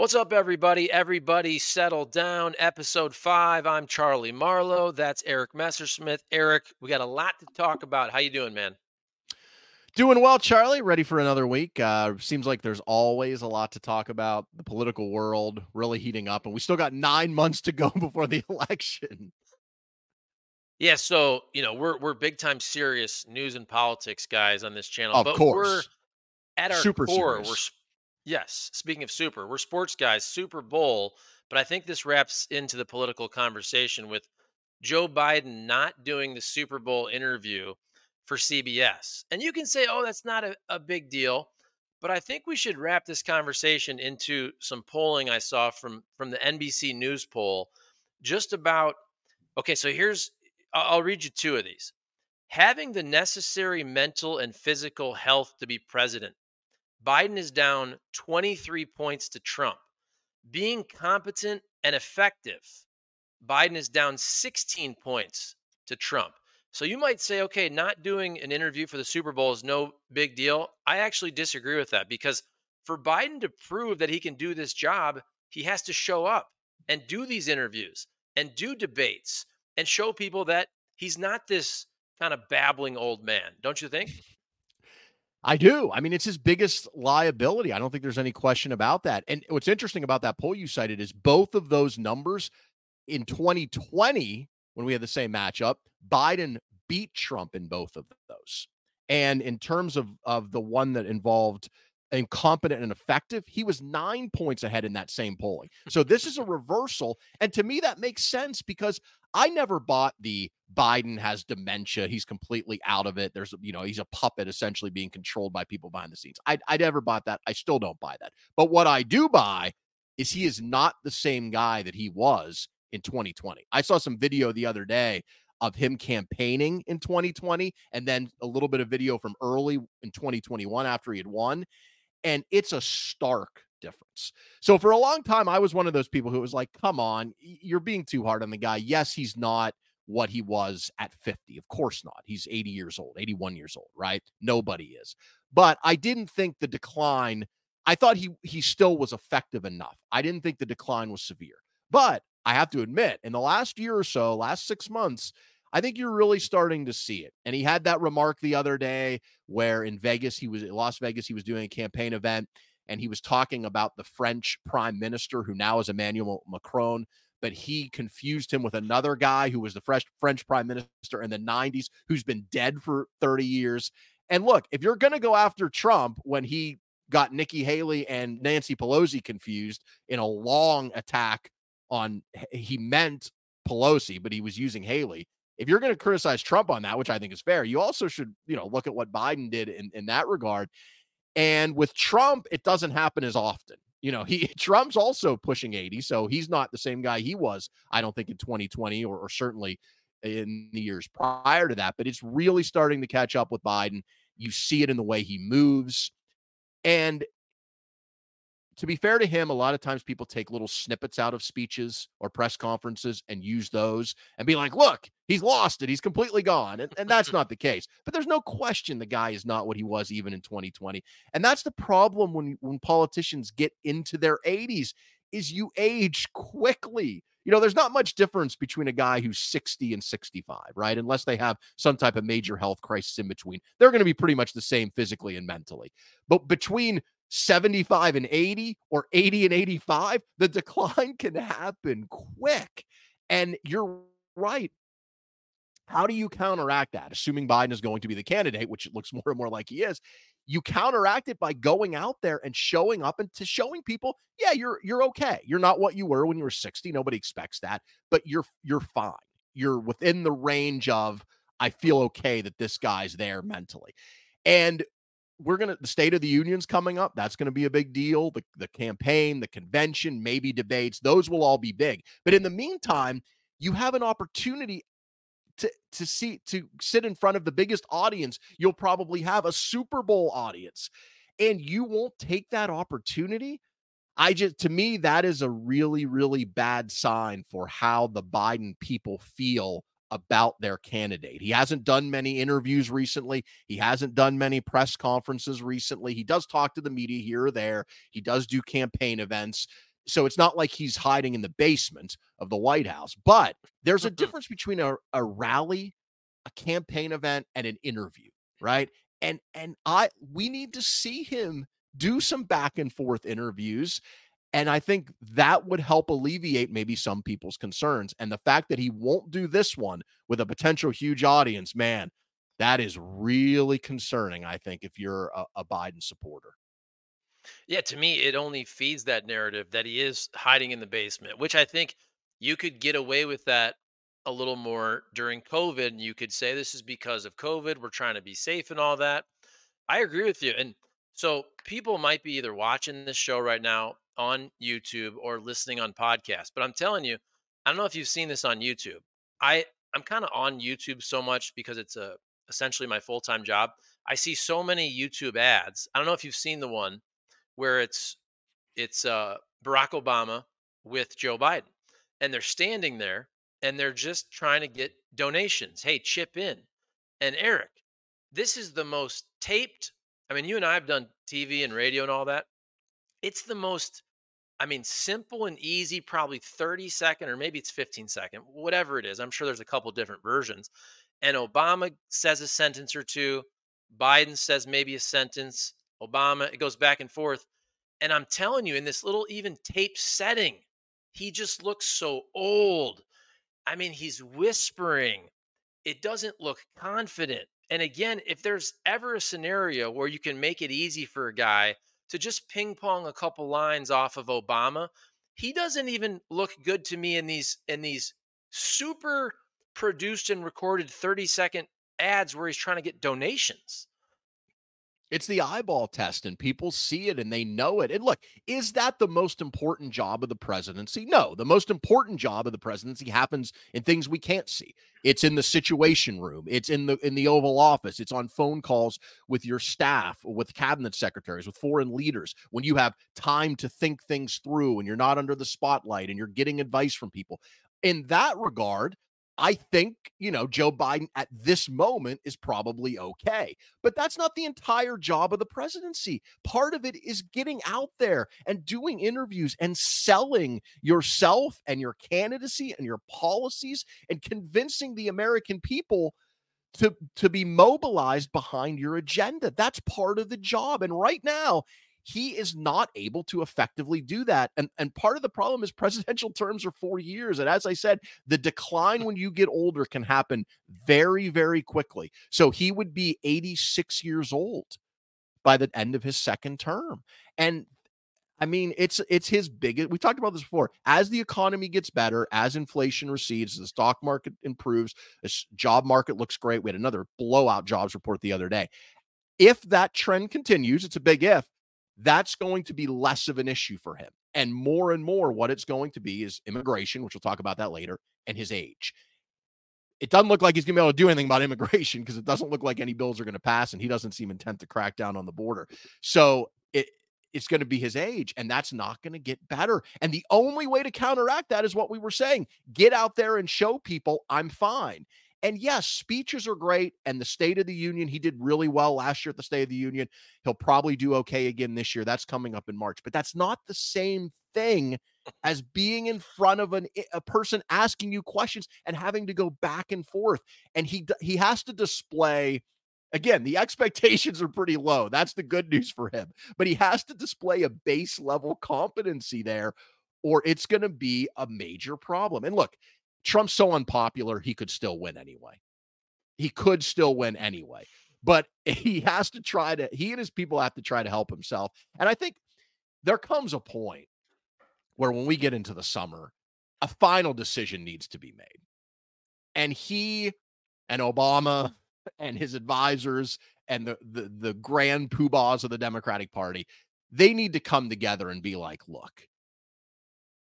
What's up, everybody? Everybody settle down. Episode five. I'm Charlie Marlow. That's Eric Messersmith. Eric, we got a lot to talk about. How you doing, man? Doing well, Charlie. Ready for another week. Uh, seems like there's always a lot to talk about. The political world really heating up, and we still got nine months to go before the election. Yeah, so you know we're we're big time serious news and politics guys on this channel, of but course. we're at our Super core, serious. we're Yes. Speaking of super, we're sports guys, Super Bowl. But I think this wraps into the political conversation with Joe Biden not doing the Super Bowl interview for CBS. And you can say, oh, that's not a, a big deal. But I think we should wrap this conversation into some polling I saw from from the NBC News poll just about okay, so here's I'll I'll read you two of these. Having the necessary mental and physical health to be president Biden is down 23 points to Trump. Being competent and effective, Biden is down 16 points to Trump. So you might say, okay, not doing an interview for the Super Bowl is no big deal. I actually disagree with that because for Biden to prove that he can do this job, he has to show up and do these interviews and do debates and show people that he's not this kind of babbling old man. Don't you think? I do. I mean, it's his biggest liability. I don't think there's any question about that. And what's interesting about that poll you cited is both of those numbers in 2020, when we had the same matchup, Biden beat Trump in both of those. And in terms of of the one that involved incompetent and effective, he was nine points ahead in that same polling. So this is a reversal. And to me, that makes sense because I never bought the Biden has dementia. He's completely out of it. There's, you know, he's a puppet essentially being controlled by people behind the scenes. I, I never bought that. I still don't buy that. But what I do buy is he is not the same guy that he was in 2020. I saw some video the other day of him campaigning in 2020 and then a little bit of video from early in 2021 after he had won. And it's a stark difference. So for a long time, I was one of those people who was like, come on, you're being too hard on the guy. Yes, he's not what he was at 50. Of course not. He's 80 years old, 81 years old, right? Nobody is. But I didn't think the decline, I thought he he still was effective enough. I didn't think the decline was severe. But I have to admit, in the last year or so, last 6 months, I think you're really starting to see it. And he had that remark the other day where in Vegas, he was in Las Vegas, he was doing a campaign event and he was talking about the French prime minister who now is Emmanuel Macron. But he confused him with another guy who was the fresh French prime minister in the 90s, who's been dead for 30 years. And look, if you're going to go after Trump when he got Nikki Haley and Nancy Pelosi confused in a long attack on, he meant Pelosi, but he was using Haley if you're going to criticize Trump on that, which I think is fair, you also should, you know, look at what Biden did in, in that regard. And with Trump, it doesn't happen as often. You know, he Trump's also pushing 80, so he's not the same guy he was, I don't think, in 2020 or, or certainly in the years prior to that. But it's really starting to catch up with Biden. You see it in the way he moves. And to be fair to him, a lot of times people take little snippets out of speeches or press conferences and use those and be like, look, he's lost it. He's completely gone. And, and that's not the case. But there's no question the guy is not what he was even in 2020. And that's the problem when, when politicians get into their 80s is you age quickly. You know, there's not much difference between a guy who's 60 and 65, right? Unless they have some type of major health crisis in between. They're going to be pretty much the same physically and mentally. But between 75 and 80 or 80 and 85, the decline can happen quick. And you're right. How do you counteract that? Assuming Biden is going to be the candidate, which it looks more and more like he is, you counteract it by going out there and showing up and to showing people, yeah, you're you're okay. You're not what you were when you were 60. Nobody expects that, but you're you're fine. You're within the range of I feel okay that this guy's there mentally. And we're to the state of the union's coming up that's to be a big deal the, the campaign the convention maybe debates those will all be big but in the meantime you have an opportunity to to see to sit in front of the biggest audience you'll probably have a super bowl audience and you won't take that opportunity i just to me that is a really really bad sign for how the biden people feel about their candidate. He hasn't done many interviews recently. He hasn't done many press conferences recently. He does talk to the media here or there. He does do campaign events. So it's not like he's hiding in the basement of the White House. But there's a difference between a, a rally, a campaign event, and an interview, right? And and I we need to see him do some back and forth interviews. And I think that would help alleviate maybe some people's concerns. And the fact that he won't do this one with a potential huge audience, man, that is really concerning, I think, if you're a, a Biden supporter. Yeah, to me, it only feeds that narrative that he is hiding in the basement, which I think you could get away with that a little more during COVID. And you could say this is because of COVID. We're trying to be safe and all that. I agree with you. And so people might be either watching this show right now on YouTube or listening on podcast. But I'm telling you, I don't know if you've seen this on YouTube. I I'm kind of on YouTube so much because it's a essentially my full-time job. I see so many YouTube ads. I don't know if you've seen the one where it's it's uh, Barack Obama with Joe Biden, and they're standing there and they're just trying to get donations. Hey, chip in. And Eric, this is the most taped. I mean, you and I have done TV and radio and all that. It's the most, I mean, simple and easy, probably 30 second or maybe it's 15 second, whatever it is. I'm sure there's a couple different versions. And Obama says a sentence or two, Biden says maybe a sentence, Obama, it goes back and forth. And I'm telling you, in this little even tape setting, he just looks so old. I mean, he's whispering. It doesn't look confident. And again, if there's ever a scenario where you can make it easy for a guy to just ping pong a couple lines off of Obama, he doesn't even look good to me in these in these super produced and recorded 30 second ads where he's trying to get donations. It's the eyeball test, and people see it and they know it. And look, is that the most important job of the presidency? No, the most important job of the presidency happens in things we can't see. It's in the situation room. It's in the in the Oval Office. It's on phone calls with your staff, with cabinet secretaries, with foreign leaders. When you have time to think things through, and you're not under the spotlight, and you're getting advice from people. In that regard, I think, you know, Joe Biden at this moment is probably okay. But that's not the entire job of the presidency. Part of it is getting out there and doing interviews and selling yourself and your candidacy and your policies and convincing the American people to to be mobilized behind your agenda. That's part of the job. And right now, he is not able to effectively do that. And, and part of the problem is presidential terms are four years. And as I said, the decline when you get older can happen very, very quickly. So he would be 86 years old by the end of his second term. And I mean, it's it's his biggest. We talked about this before. As the economy gets better, as inflation recedes, the stock market improves, the job market looks great. We had another blowout jobs report the other day. If that trend continues, it's a big if that's going to be less of an issue for him. And more and more, what it's going to be is immigration, which we'll talk about that later, and his age. It doesn't look like he's going to be able to do anything about immigration because it doesn't look like any bills are going to pass, and he doesn't seem intent to crack down on the border. So it it's going to be his age, and that's not going to get better. And the only way to counteract that is what we were saying: get out there and show people I'm fine. And yes, speeches are great. And the State of the Union, he did really well last year at the State of the Union. He'll probably do okay again this year. That's coming up in March. But that's not the same thing as being in front of an, eh, a person asking you questions and having to go back and forth. And he he has to display. Again, the expectations are pretty low. That's the good news for him. But he has to display a base level competency there, or it's going to be a major problem. And look, Trump's so unpopular, he could still win anyway. He could still win anyway. But he has to try to, he and his people have to try to help himself. And I think there comes a point where when we get into the summer, a final decision needs to be made. And he and Obama mm. and his advisors and the the, the grand poobahs of the Democratic Party, they need to come together and be like, look,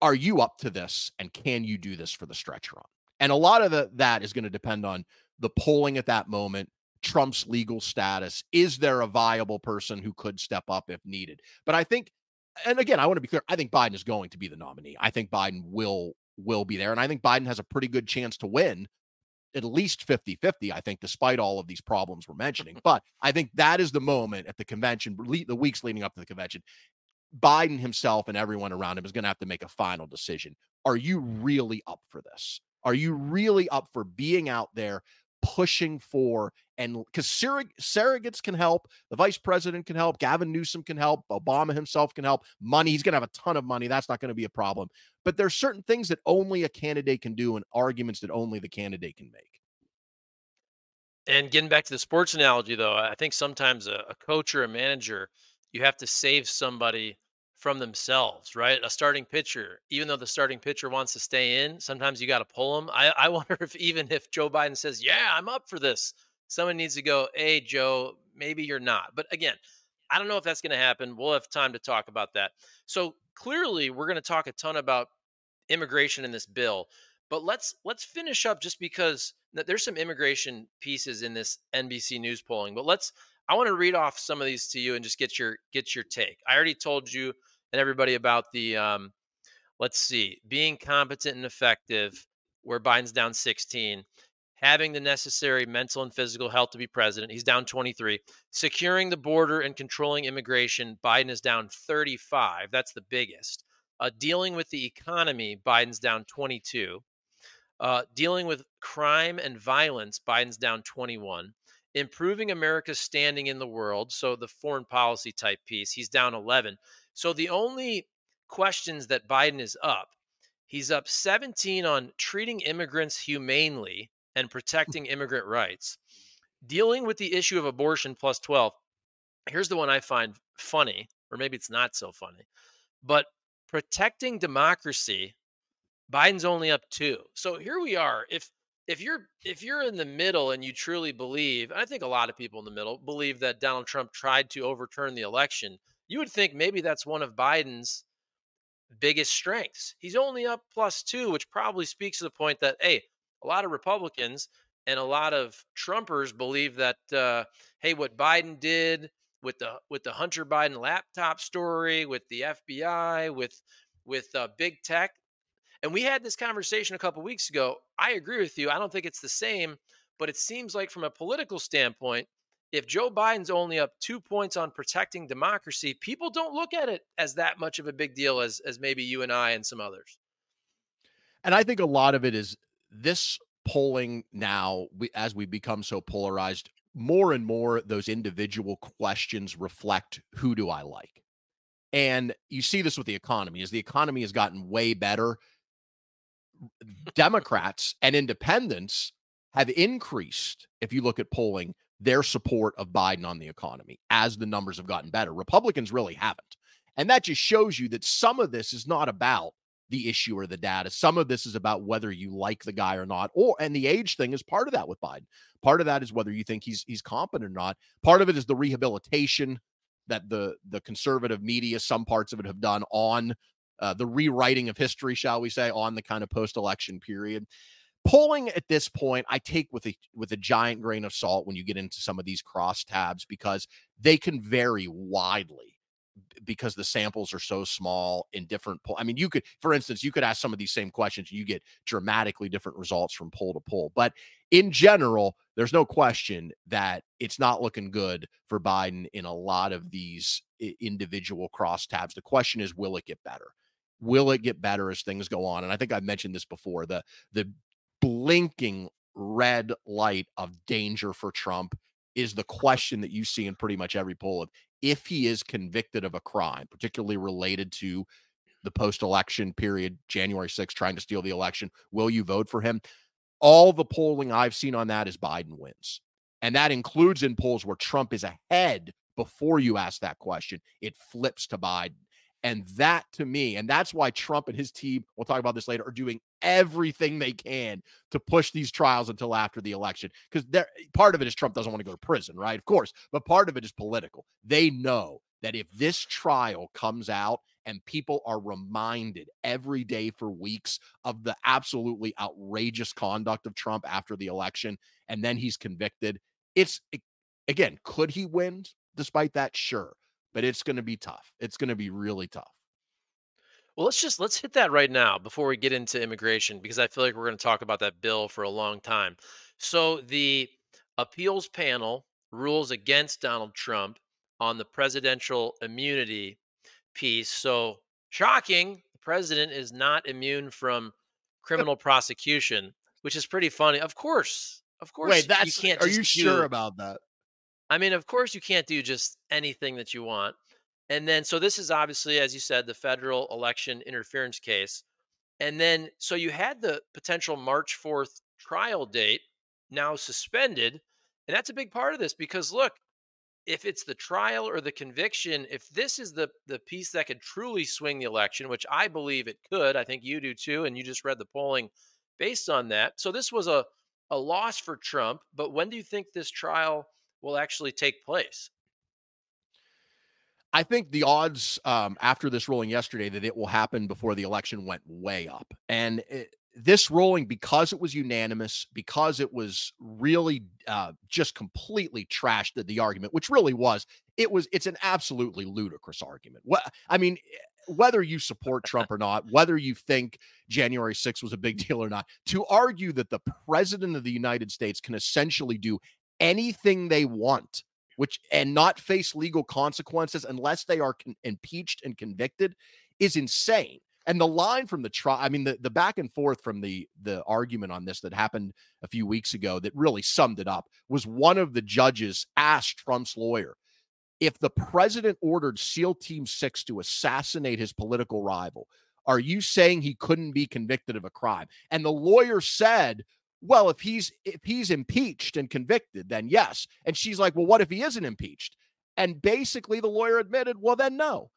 are you up to this and can you do this for the stretch run? And a lot of the, that is going to depend on the polling at that moment, Trump's legal status. Is there a viable person who could step up if needed? But I think, and again, I want to be clear, I think Biden is going to be the nominee. I think Biden will will be there. And I think Biden has a pretty good chance to win at least 50 50, I think, despite all of these problems we're mentioning. But I think that is the moment at the convention, the weeks leading up to the convention. Biden himself and everyone around him is going to have to make a final decision. Are you really up for this? Are you really up for being out there pushing for and because surrogates can help, the vice president can help, Gavin Newsom can help, Obama himself can help. Money, he's going to have a ton of money. That's not going to be a problem. But there's certain things that only a candidate can do and arguments that only the candidate can make. And getting back to the sports analogy, though, I think sometimes a, a coach or a manager, you have to save somebody from themselves, right? A starting pitcher, even though the starting pitcher wants to stay in, sometimes you got to pull them. I, I wonder if even if Joe Biden says, "Yeah, I'm up for this," someone needs to go, "Hey, Joe, maybe you're not." But again, I don't know if that's going to happen. We'll have time to talk about that. So clearly, we're going to talk a ton about immigration in this bill. But let's let's finish up just because there's some immigration pieces in this NBC News polling. But let's I want to read off some of these to you and just get your get your take. I already told you and everybody about the um, let's see, being competent and effective, where Biden's down 16, having the necessary mental and physical health to be president, he's down 23, securing the border and controlling immigration, Biden is down 35. That's the biggest. Uh, dealing with the economy, Biden's down 22. Uh, dealing with crime and violence, Biden's down 21 improving America's standing in the world. So the foreign policy type piece, he's down 11. So the only questions that Biden is up, he's up 17 on treating immigrants humanely and hmm. protecting immigrant rights. Dealing with the issue of abortion plus 12. Here's the one I find funny, or maybe it's not so funny, but protecting democracy, Biden's only up two. So here we are. If if you're if you're in the middle and you truly believe, I think a lot of people in the middle believe that Donald Trump tried to overturn the election, you would think maybe that's one of Biden's biggest strengths. He's only up plus 2, which probably speaks to the point that hey, a lot of Republicans and a lot of Trumpers believe that uh, hey, what Biden did with the with the Hunter Biden laptop story, with the FBI, with with uh, big tech, and we had this conversation a couple weeks ago. I agree with you. I don't think it's the same, but it seems like from a political standpoint, if Joe Biden's only up two points on protecting democracy, people don't look at it as that much of a big deal as as maybe you and I and some others. And I think a lot of it is this polling now, we, as we become so polarized, more and more those individual questions reflect who do I like. And you see this with the economy. As the economy has gotten way better, Democrats and independents have increased, if you look at polling, their support of Biden on the economy as the numbers have gotten better. Republicans really haven't. And that just shows you that some of this is not about the issue or the data. Some of this is about whether you like the guy or not. Or and the age thing is part of that with Biden. Part of that is whether you think he's he's competent or not. Part of it is the rehabilitation that the the conservative media, some parts of it have done on uh, the rewriting of history, shall we say, on the kind of post-election period. Polling at this point, I take with a with a giant grain of salt when you get into some of these crosstabs because they can vary widely because the samples are so small in different poll. I mean, you could, for instance, you could ask some of these same questions and you get dramatically different results from poll to poll. But in general, there's no question that it's not looking good for Biden in a lot of these individual crosstabs. The question is, will it get better? Will it get better as things go on? And I think I've mentioned this before. The the blinking red light of danger for Trump is the question that you see in pretty much every poll of if he is convicted of a crime, particularly related to the post-election period, January 6th, trying to steal the election, will you vote for him? All the polling I've seen on that is Biden wins. And that includes in polls where Trump is ahead before you ask that question. It flips to Biden. And that to me, and that's why Trump and his team, we'll talk about this later, are doing everything they can to push these trials until after the election. Because eh, part of it is Trump doesn't want to go to prison, right? Of course. But part of it is political. They know that if this trial comes out and people are reminded every day for weeks of the absolutely outrageous conduct of Trump after the election, and then he's convicted, it's eh, again, could he win despite that? Sure but it's going to be tough. It's going to be really tough. Well, let's just let's hit that right now before we get into immigration because I feel like we're going to talk about that bill for a long time. So the appeals panel rules against Donald Trump on the presidential immunity piece. So shocking, the president is not immune from criminal prosecution, which is pretty funny. Of course, of course. Wait, that's you can't. Are you do, sure about that? I mean, of course, you can't do just anything that you want. And then, so this is obviously, as you said, the federal election interference case. And then, so you had the potential March 4th trial date now suspended. And that's a big part of this because look, if it's the trial or the conviction, if this is the the piece that could truly swing the election, which I believe it could, I think you do too, and you just read the polling based on that. So this was a a loss for Trump, but when do you think this trial will actually take place? I think the odds um, after this ruling yesterday that it will happen before the election went way up. And it, this ruling, because it was unanimous, because it was really uh, just completely trashed the, the argument, which really was, it was, it's an absolutely ludicrous argument. What I mean, whether you support Trump or not, whether you think January 6th was a big deal or not, to argue that the president of the United States can essentially do anything they want which and not face legal consequences unless they are con- impeached and convicted is insane. And the line from the trial, I mean, the, the back and forth from the the argument on this that happened a few weeks ago that really summed it up was one of the judges asked Trump's lawyer if the president ordered SEAL Team Six to assassinate his political rival, are you saying he couldn't be convicted of a crime? And the lawyer said, well, if he's if he's impeached and convicted, then yes. And she's like, well, what if he isn't impeached? And basically, the lawyer admitted, well, then no.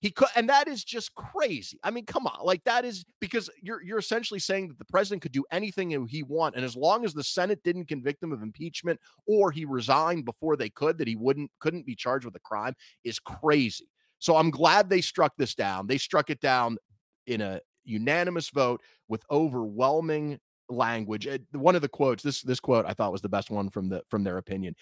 He could, and that is just crazy. I mean, come on, like that is because you're you're essentially saying that the president could do anything he want, and as long as the Senate didn't convict him of impeachment or he resigned before they could, that he wouldn't couldn't be charged with a crime is crazy. So I'm glad they struck this down. They struck it down in a unanimous vote with overwhelming language. Eh, one of the quotes, this this quote I thought was the best one from the from their opinion.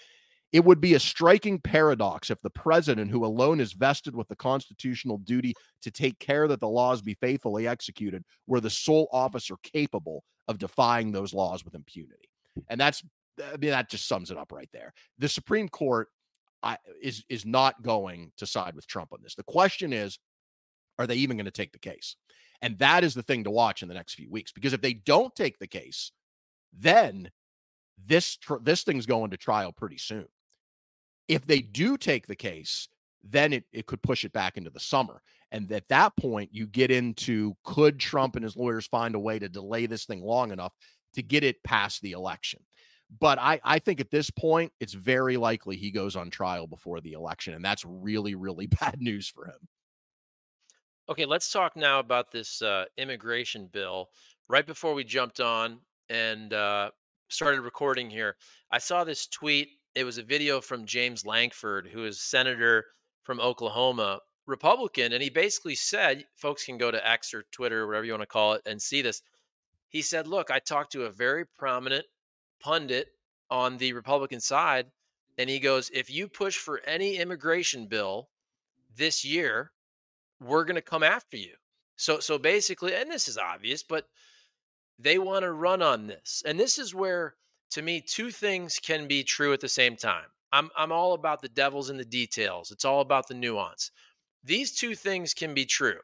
It would be a striking paradox if the president, who alone is vested with the constitutional duty to take care that the laws be faithfully executed, were the sole officer capable of defying those laws with impunity. And that's I mean that just sums it up right there. The Supreme Court I, is is not going to side with Trump on this. The question is, are they even going to take the case? And that is the thing to watch in the next few weeks because if they don't take the case, then this tr- this thing's going to trial pretty soon. If they do take the case, then it, it could push it back into the summer. And at that point, you get into could Trump and his lawyers find a way to delay this thing long enough to get it past the election? But I, I think at this point, it's very likely he goes on trial before the election. And that's really, really bad news for him. Okay, let's talk now about this uh, immigration bill. Right before we jumped on and uh, started recording here, I saw this tweet. It was a video from James Lankford, who is senator from Oklahoma, Republican, and he basically said, folks can go to X or Twitter, whatever you want to call it, and see this. He said, "Look, I talked to a very prominent pundit on the Republican side, and he goes, if you push for any immigration bill this year, we're going to come after you. So so basically, and this is obvious, but they want to run on this. And this is where to me two things can be true at the same time. I'm I'm all about the devils in the details. It's all about the nuance. These two things can be true.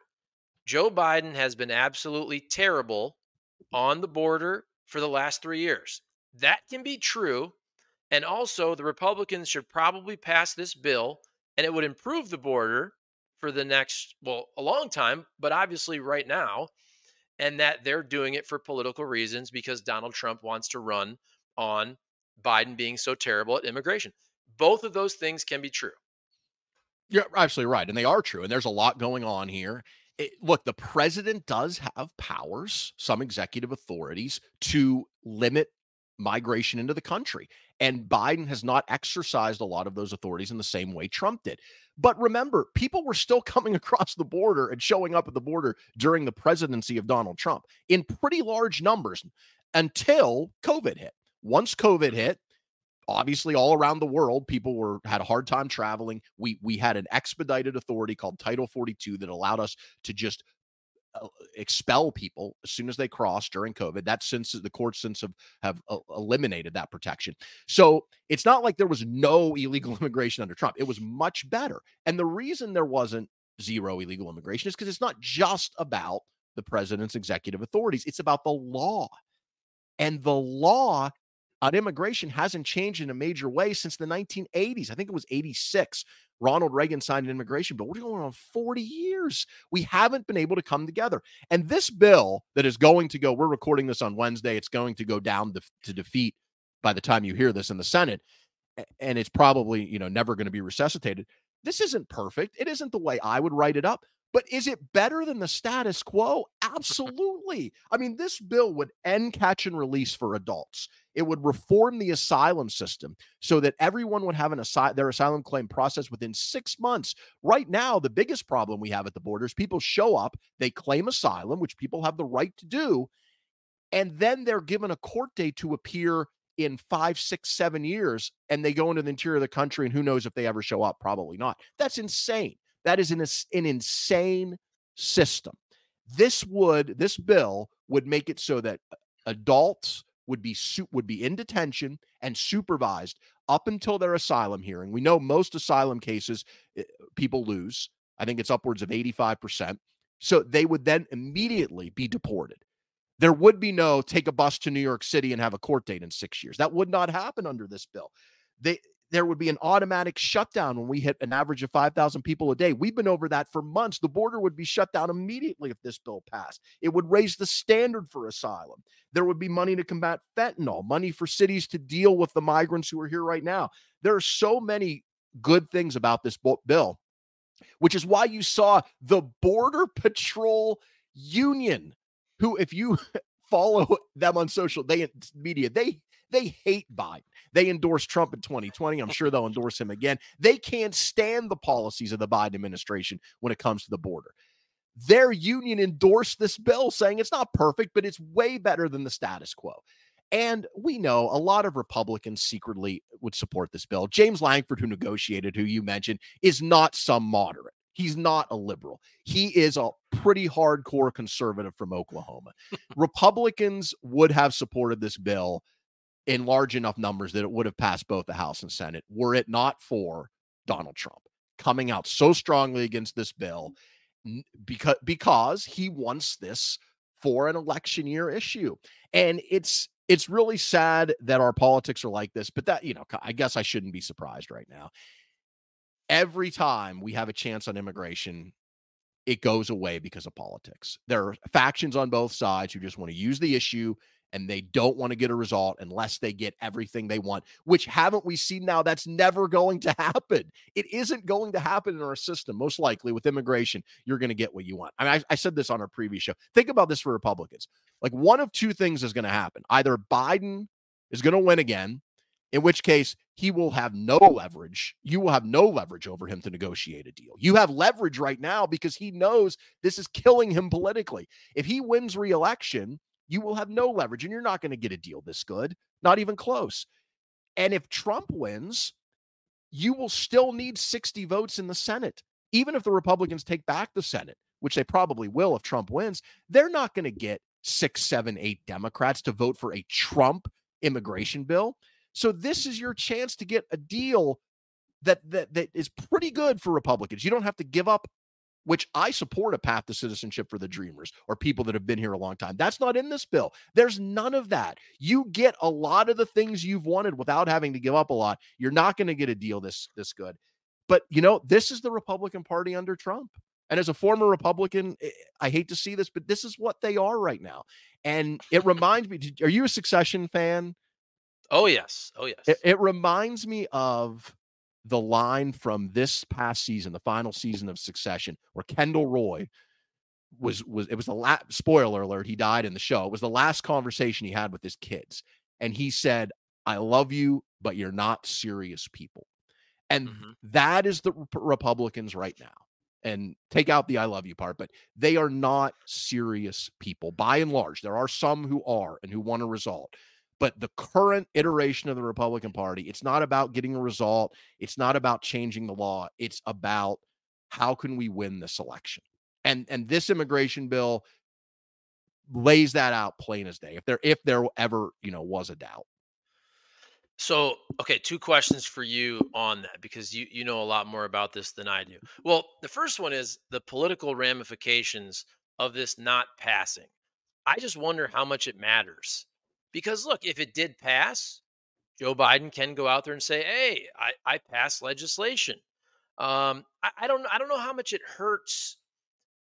Joe Biden has been absolutely terrible on the border for the last 3 years. That can be true. And also the Republicans should probably pass this bill and it would improve the border for the next, well, a long time, but obviously right now, and that they're doing it for political reasons because Donald Trump wants to run on Biden being so terrible at immigration. Both of those things can be true. You're absolutely right. And they are true. And there's a lot going on here. It, look, the president does have powers, some executive authorities to limit migration into the country. And Biden has not exercised a lot of those authorities in the same way Trump did. But remember, people were still coming across the border and showing up at the border during the presidency of Donald Trump in pretty large numbers until COVID hit. Once COVID hit, obviously all around the world people were had a hard time traveling we we had an expedited authority called title 42 that allowed us to just expel people as soon as they cross during COVID. That since the courts since have have uh, eliminated that protection. So it's not like there was no illegal immigration under Trump. It was much better. And the reason there wasn't zero illegal immigration is because it's not just about the president's executive authorities, it's about the law. And the law on immigration hasn't changed in a major way since the 1980s. I think it was 86. Ronald Reagan signed an immigration bill. We're going on 40 years. We haven't been able to come together. And this bill that is going to go, we're recording this on Wednesday, it's going to go down to, to defeat by the time you hear this in the Senate. And it's probably, you know, never going to be resuscitated. This isn't perfect. It isn't the way I would write it up, but is it better than the status quo? Absolutely. I mean, this bill would end catch and release for adults. It would reform the asylum system so that everyone would have an asy- their asylum claim processed within six months. Right now, the biggest problem we have at the border is people show up, they claim asylum, which people have the right to do, and then they're given a court date to appear in five, six, seven years, and they go into the interior of the country, and who knows if they ever show up? Probably not. That's insane. That is an, an insane system. This would this bill would make it so that adults would be would be in detention and supervised up until their asylum hearing. We know most asylum cases eh, people lose. I think it's upwards of 85%. So they would then immediately be deported. There would be no take a bus to New York City and have a court date in 6 years. That would not happen under this bill. They there would be an automatic shutdown when we hit an average of 5,000 people a day. We've been over that for months. The border would be shut down immediately if this bill passed. It would raise the standard for asylum. There would be money to combat fentanyl, money for cities to deal with the migrants who are here right now. There are so many good things about this bill, which is why you saw the Border Patrol Union, who, if you follow them on social they, media, they they hate Biden. They endorsed Trump in 2020. I'm sure they'll endorse him again. They can't stand the policies of the Biden administration when it comes to the border. Their union endorsed this bill, saying it's not perfect, but it's way better than the status quo. And we know a lot of Republicans secretly would support this bill. James Lankford, who negotiated, who you mentioned, is not some moderate. He's not a liberal. He is a pretty hardcore conservative from Oklahoma. Republicans would have supported this bill in large enough numbers that it would have passed both the House and Senate were it not for Donald Trump coming out so strongly against this bill because because he wants this for an election year issue. And it's it's really sad that our politics are like this, but that, you know, I guess I shouldn't be surprised right now. Every time we have a chance on immigration, it goes away because of politics. There are factions on both sides who just want to use the issue and they don't want to get a result unless they get everything they want, which haven't we seen now? That's never going to happen. It isn't going to happen in our system. Most likely with immigration, you're going to get what you want. I mean, I, I said this on our previous show. Think about this for Republicans. Like one of two things is going to happen. Either Biden is going to win again, in which case he will have no leverage. You will have no leverage over him to negotiate a deal. You have leverage right now because he knows this is killing him politically. If he wins reelection, you will have no leverage and you're not going to get a deal this good, not even close. And if Trump wins, you will still need 60 votes in the Senate. Even if the Republicans take back the Senate, which they probably will if Trump wins, they're not going to get six, seven, eight Democrats to vote for a Trump immigration bill. So this is your chance to get a deal that that that is pretty good for Republicans. You don't have to give up which I support a path to citizenship for the dreamers or people that have been here a long time. That's not in this bill. There's none of that. You get a lot of the things you've wanted without having to give up a lot. You're not going to get a deal this this good. But you know, this is the Republican Party under Trump. And as a former Republican, eh, I hate to see this, but this is what they are right now. And it reminds me, are you a succession fan? Oh, yes. Oh, yes. It, it reminds me of the line from this past season, the final season of Succession, where Kendall Roy was was it was the last spoiler alert, he died in the show. It was the last conversation he had with his kids. And he said, I love you, but you're not serious people. And mm-hmm. that is the Republicans right now. And take out the I love you part, but they are not serious people by and large. There are some who are and who want a result. But the current iteration of the Republican Party, it's not about getting a result. It's not about changing the law. It's about how can we win this election? And and this immigration bill lays that out plain as day. If there if there ever, you know, was a doubt. So, okay, two questions for you on that because you you know a lot more about this than I do. Well, the first one is the political ramifications of this not passing. I just wonder how much it matters. Because look, if it did pass, Joe Biden can go out there and say, "Hey, I, I passed legislation." Um, I, I don't I don't know how much it hurts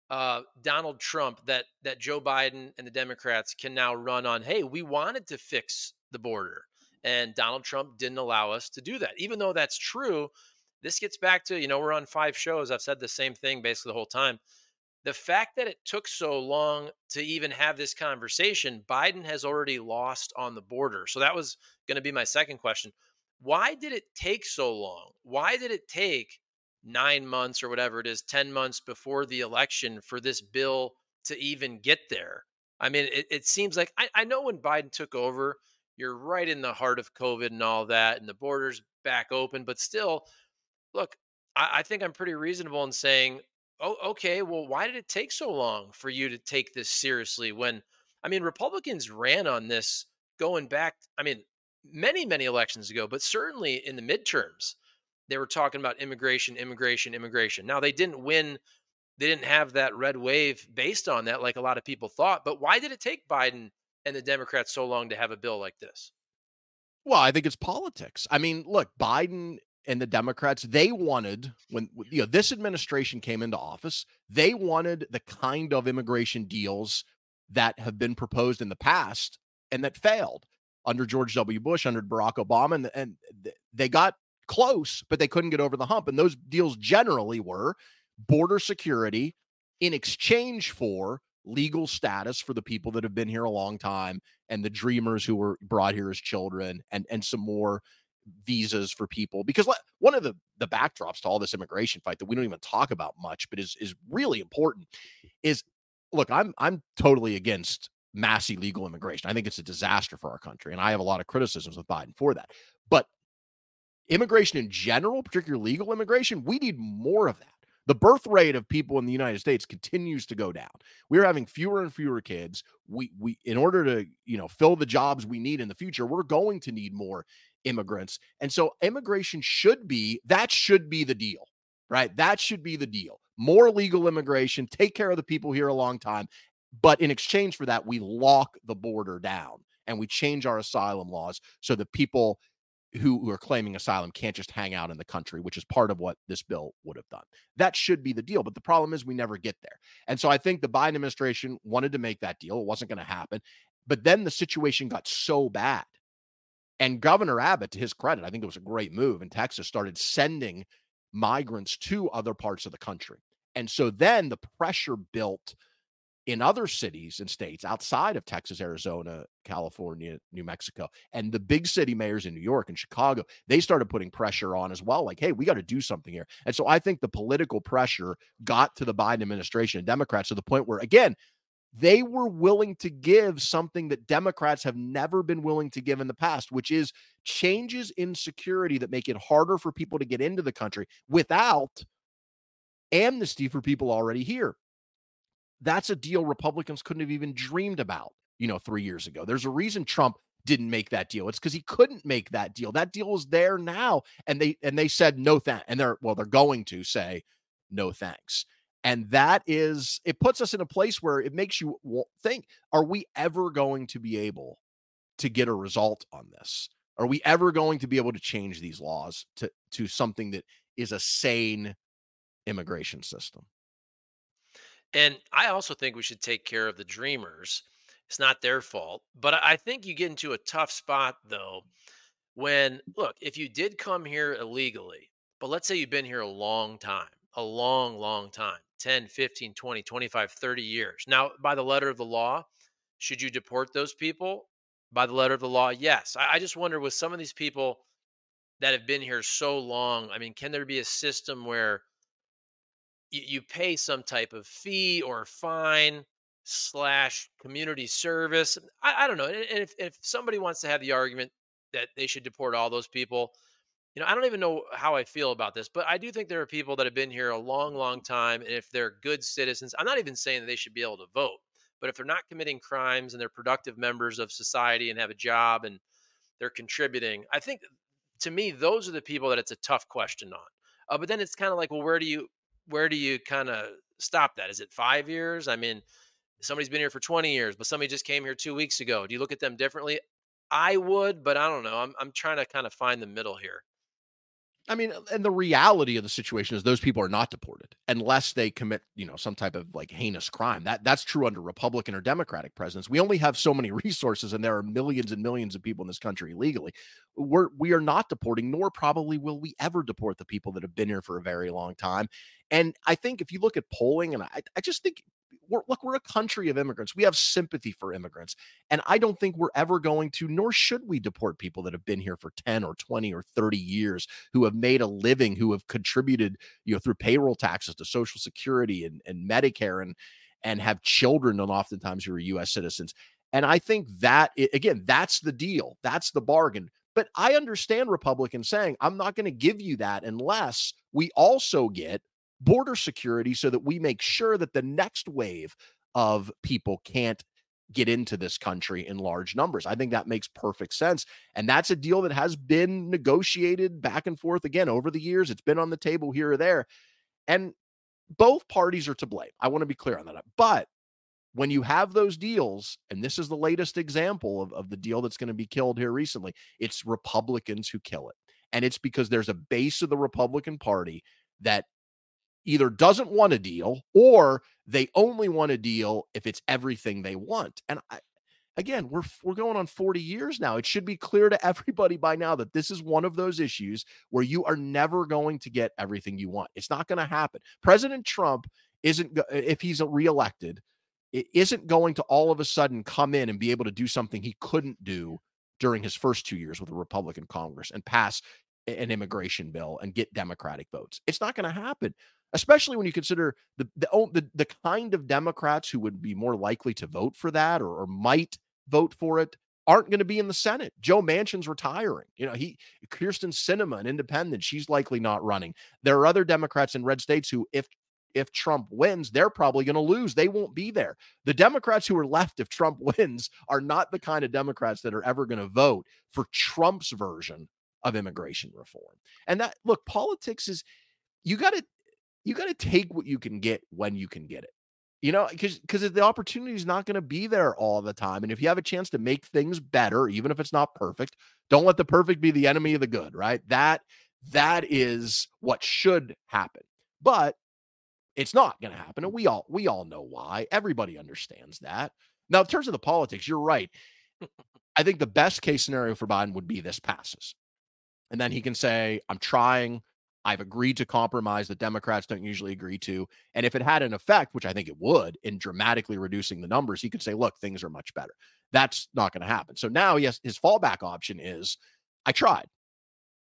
uh, Donald Trump that that Joe Biden and the Democrats can now run on. Hey, we wanted to fix the border, and Donald Trump didn't allow us to do that. Even though that's true, this gets back to you know we're on five shows. I've said the same thing basically the whole time. The fact that it took so long to even have this conversation, Biden has already lost on the border. So that was going to be my second question. Why did it take so long? Why did it take nine months or whatever it is, 10 months before the election for this bill to even get there. I mean, it, it seems like I, I, know when Biden took over, you're right in the heart of COVID and all that, and the borders back open, but still, look, I, I think I'm pretty reasonable in saying, oh, okay, well, why did it take so long for you to take this seriously when, I mean, Republicans ran on this going back, I mean, many, many elections ago, but certainly in the midterms they were talking about immigration, immigration, immigration. Now they didn't win. They didn't have that red wave based on that, like a lot of people thought. But why did it take Biden and the Democrats so long to have a bill like this? Well, I think it's politics. I mean, look, Biden and the Democrats, they wanted when you know this administration came into office, they wanted the kind of immigration deals that have been proposed in the past and that failed under George W. Bush, under Barack Obama, and, and they got close, but they couldn't get over the hump. And those deals generally were border security in exchange for legal status for the people that have been here a long time and the dreamers who were brought here as children and and some more visas for people because one of the the backdrops to all this immigration fight that we don't even talk about much but is is really important is look i'm i'm totally against mass illegal immigration i think it's a disaster for our country and i have a lot of criticisms with biden for that but immigration in general, particularly legal immigration, we need more of that. The birth rate of people in the United States continues to go down. We're having fewer and fewer kids. We we in order to, you know, fill the jobs we need in the future, we're going to need more immigrants. And so immigration should be that should be the deal. Right? That should be the deal. More legal immigration, take care of the people here a long time, but in exchange for that, we lock the border down and we change our asylum laws so that people who, are claiming asylum can't just hang out in the country, which is part of what this bill would have done. That should be the deal. But the problem is we never get there. And so I think the Biden administration wanted to make that deal. It wasn't going to happen. But then the situation got so bad. And Governor Abbott, to his credit, I think it was a great move in Texas, started sending migrants to other parts of the country. And so then the pressure built in other cities and states outside of Texas, Arizona, California, New Mexico, and the big city mayors in New York and Chicago, they started putting pressure on as well. Like, hey, we got to do something here. And so I think the political pressure got to the Biden administration and Democrats to the point where, again, they were willing to give something that Democrats have never been willing to give in the past, which is changes in security that make it harder for people to get into the country without amnesty for people already here. That's a deal Republicans couldn't have even dreamed about, you know, three years ago. There's a reason Trump didn't make that deal. It's because he couldn't make that deal. That deal is there now, and they and they said no thanks. And they're well, they're going to say no thanks. And that is it puts us in a place where it makes you think: Are we ever going to be able to get a result on this? Are we ever going to be able to change these laws to to something that is a sane immigration system? And I also think we should take care of the dreamers. It's not their fault. But I think you get into a tough spot, though, when, look, if you did come here illegally, but let's say you've been here a long time, a long, long time 10, 15, 20, 25, 30 years. Now, by the letter of the law, should you deport those people? By the letter of the law, yes. I, I just wonder with some of these people that have been here so long, I mean, can there be a system where you, you pay some type of fee or fine slash community service. I, I don't know. And if, if somebody wants to have the argument that they should deport all those people, you know, I don't even know how I feel about this, but I do think there are people that have been here a long, long time. And if they're good citizens, I'm not even saying that they should be able to vote, but if they're not committing crimes and they're productive members of society and have a job and they're contributing. I think to me, those are the people that it's a tough question on. Uh, but then it's kind of like, well, where do you where do you kind of stop that? Is it five years? I mean, somebody's been here for 20 years, but somebody just came here two weeks ago. Do you look at them differently? I would, but I don't know. I'm I'm trying to kind of find the middle here. I mean, uh, and the reality of the situation is those people are not deported unless they commit, you know, some type of like heinous crime. That that's true under Republican or Democratic presidents. We only have so many resources, and there are millions and millions of people in this country illegally. We're we are not deporting, nor probably will we ever deport the people that have been here for a very long time. And I think if you look at polling, and I, I just think we're, look, we're a country of immigrants. We have sympathy for immigrants. And I don't think we're ever going to, nor should we deport people that have been here for 10 or 20 or 30 years, who have made a living, who have contributed, you know, through payroll taxes to Social Security and, and Medicare and and have children and oftentimes who are US citizens. And I think that again, that's the deal. That's the bargain. But I understand Republicans saying, I'm not going to give you that unless we also get border security so that we make sure that the next wave of people can't get into this country in large numbers. I think that makes perfect sense. And that's a deal that has been negotiated back and forth again over the years. It's been on the table here or there. And both parties are to blame. I want to be clear on that. But when you have those deals, and this is the latest example of, of the deal that's going to be killed here recently, it's Republicans who kill it. And it's because there's a base of the Republican Party that either doesn't want a deal or they only want a deal if it's everything they want. And I, again, we're we're going on 40 years now. It should be clear to everybody by now that this is one of those issues where you are never going to get everything you want. It's not going to happen. President Trump isn't if he's reelected, it isn't going to all of a sudden come in and be able to do something he couldn't do during his first 2 years with a Republican Congress and pass an immigration bill and get democratic votes. It's not going to happen especially when you consider the, the the the kind of Democrats who would be more likely to vote for that or, or might vote for it aren't going to be in the Senate. Joe Manchin's retiring. You know, he Kyrsten Sinema, an independent, she's likely not running. There are other Democrats in red states who, if if Trump wins, they're probably going to lose. They won't be there. The Democrats who are left if Trump wins are not the kind of Democrats that are ever going to vote for Trump's version of immigration reform. And that look, politics is you got to you got to take what you can get when you can get it. You know, because because the opportunity is not going to be there all the time, and if you have a chance to make things better, even if it's not perfect, don't let the perfect be the enemy of the good. Right? That that is what should happen, but it's not going to happen, and we all we all know why. Everybody understands that. Now, in terms of the politics, you're right. I think the best case scenario for Biden would be this passes, and then he can say, "I'm trying." I've agreed to compromise that Democrats don't usually agree to. And if it had an effect, which I think it would, in dramatically reducing the numbers, he could say, look, things are much better. That's not going to happen. So now yes, his fallback option is I tried.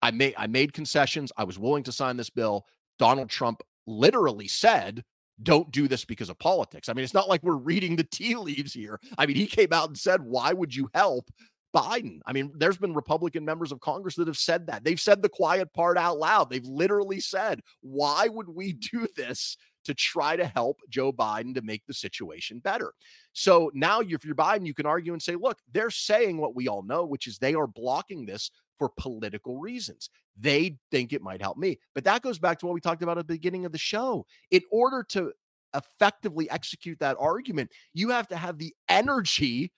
I made I made concessions. I was willing to sign this bill. Donald Trump literally said, don't do this because of politics. I mean, it's not like we're reading the tea leaves here. I mean, he came out and said, why would you help Biden. I mean, there's been Republican members of Congress that have said that. They've said the quiet part out loud. They've literally said, why would we do this to try to help Joe Biden to make the situation better? So now, if you're Biden, you can argue and say, look, they're saying what we all know, which is they are blocking this for political reasons. They think it might help me. But that goes back to what we talked about at the beginning of the show. In order to effectively execute that argument, you have to have the energy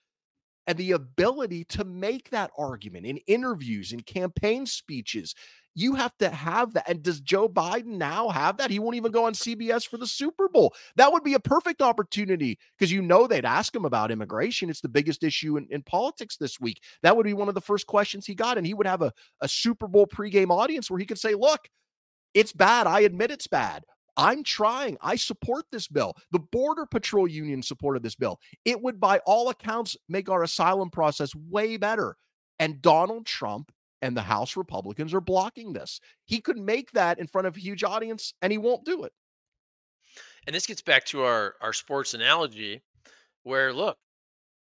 and the ability to make that argument in interviews, in campaign speeches. You have to have that. And does Joe Biden now have that? He won't even go on CBS for the Super Bowl. That would be a perfect opportunity because you know they'd ask him about immigration. It's the biggest issue in, in, politics this week. That would be one of the first questions he got. And he would have a, a Super Bowl pregame audience where he could say, Look, it's bad. I admit it's bad. I'm trying. I support this bill. The Border Patrol Union supported this bill. It would, by all accounts, make our asylum process way better. And Donald Trump and the House Republicans are blocking this. He could make that in front of a huge audience, and he won't do it. And this gets back to our our sports analogy, where look,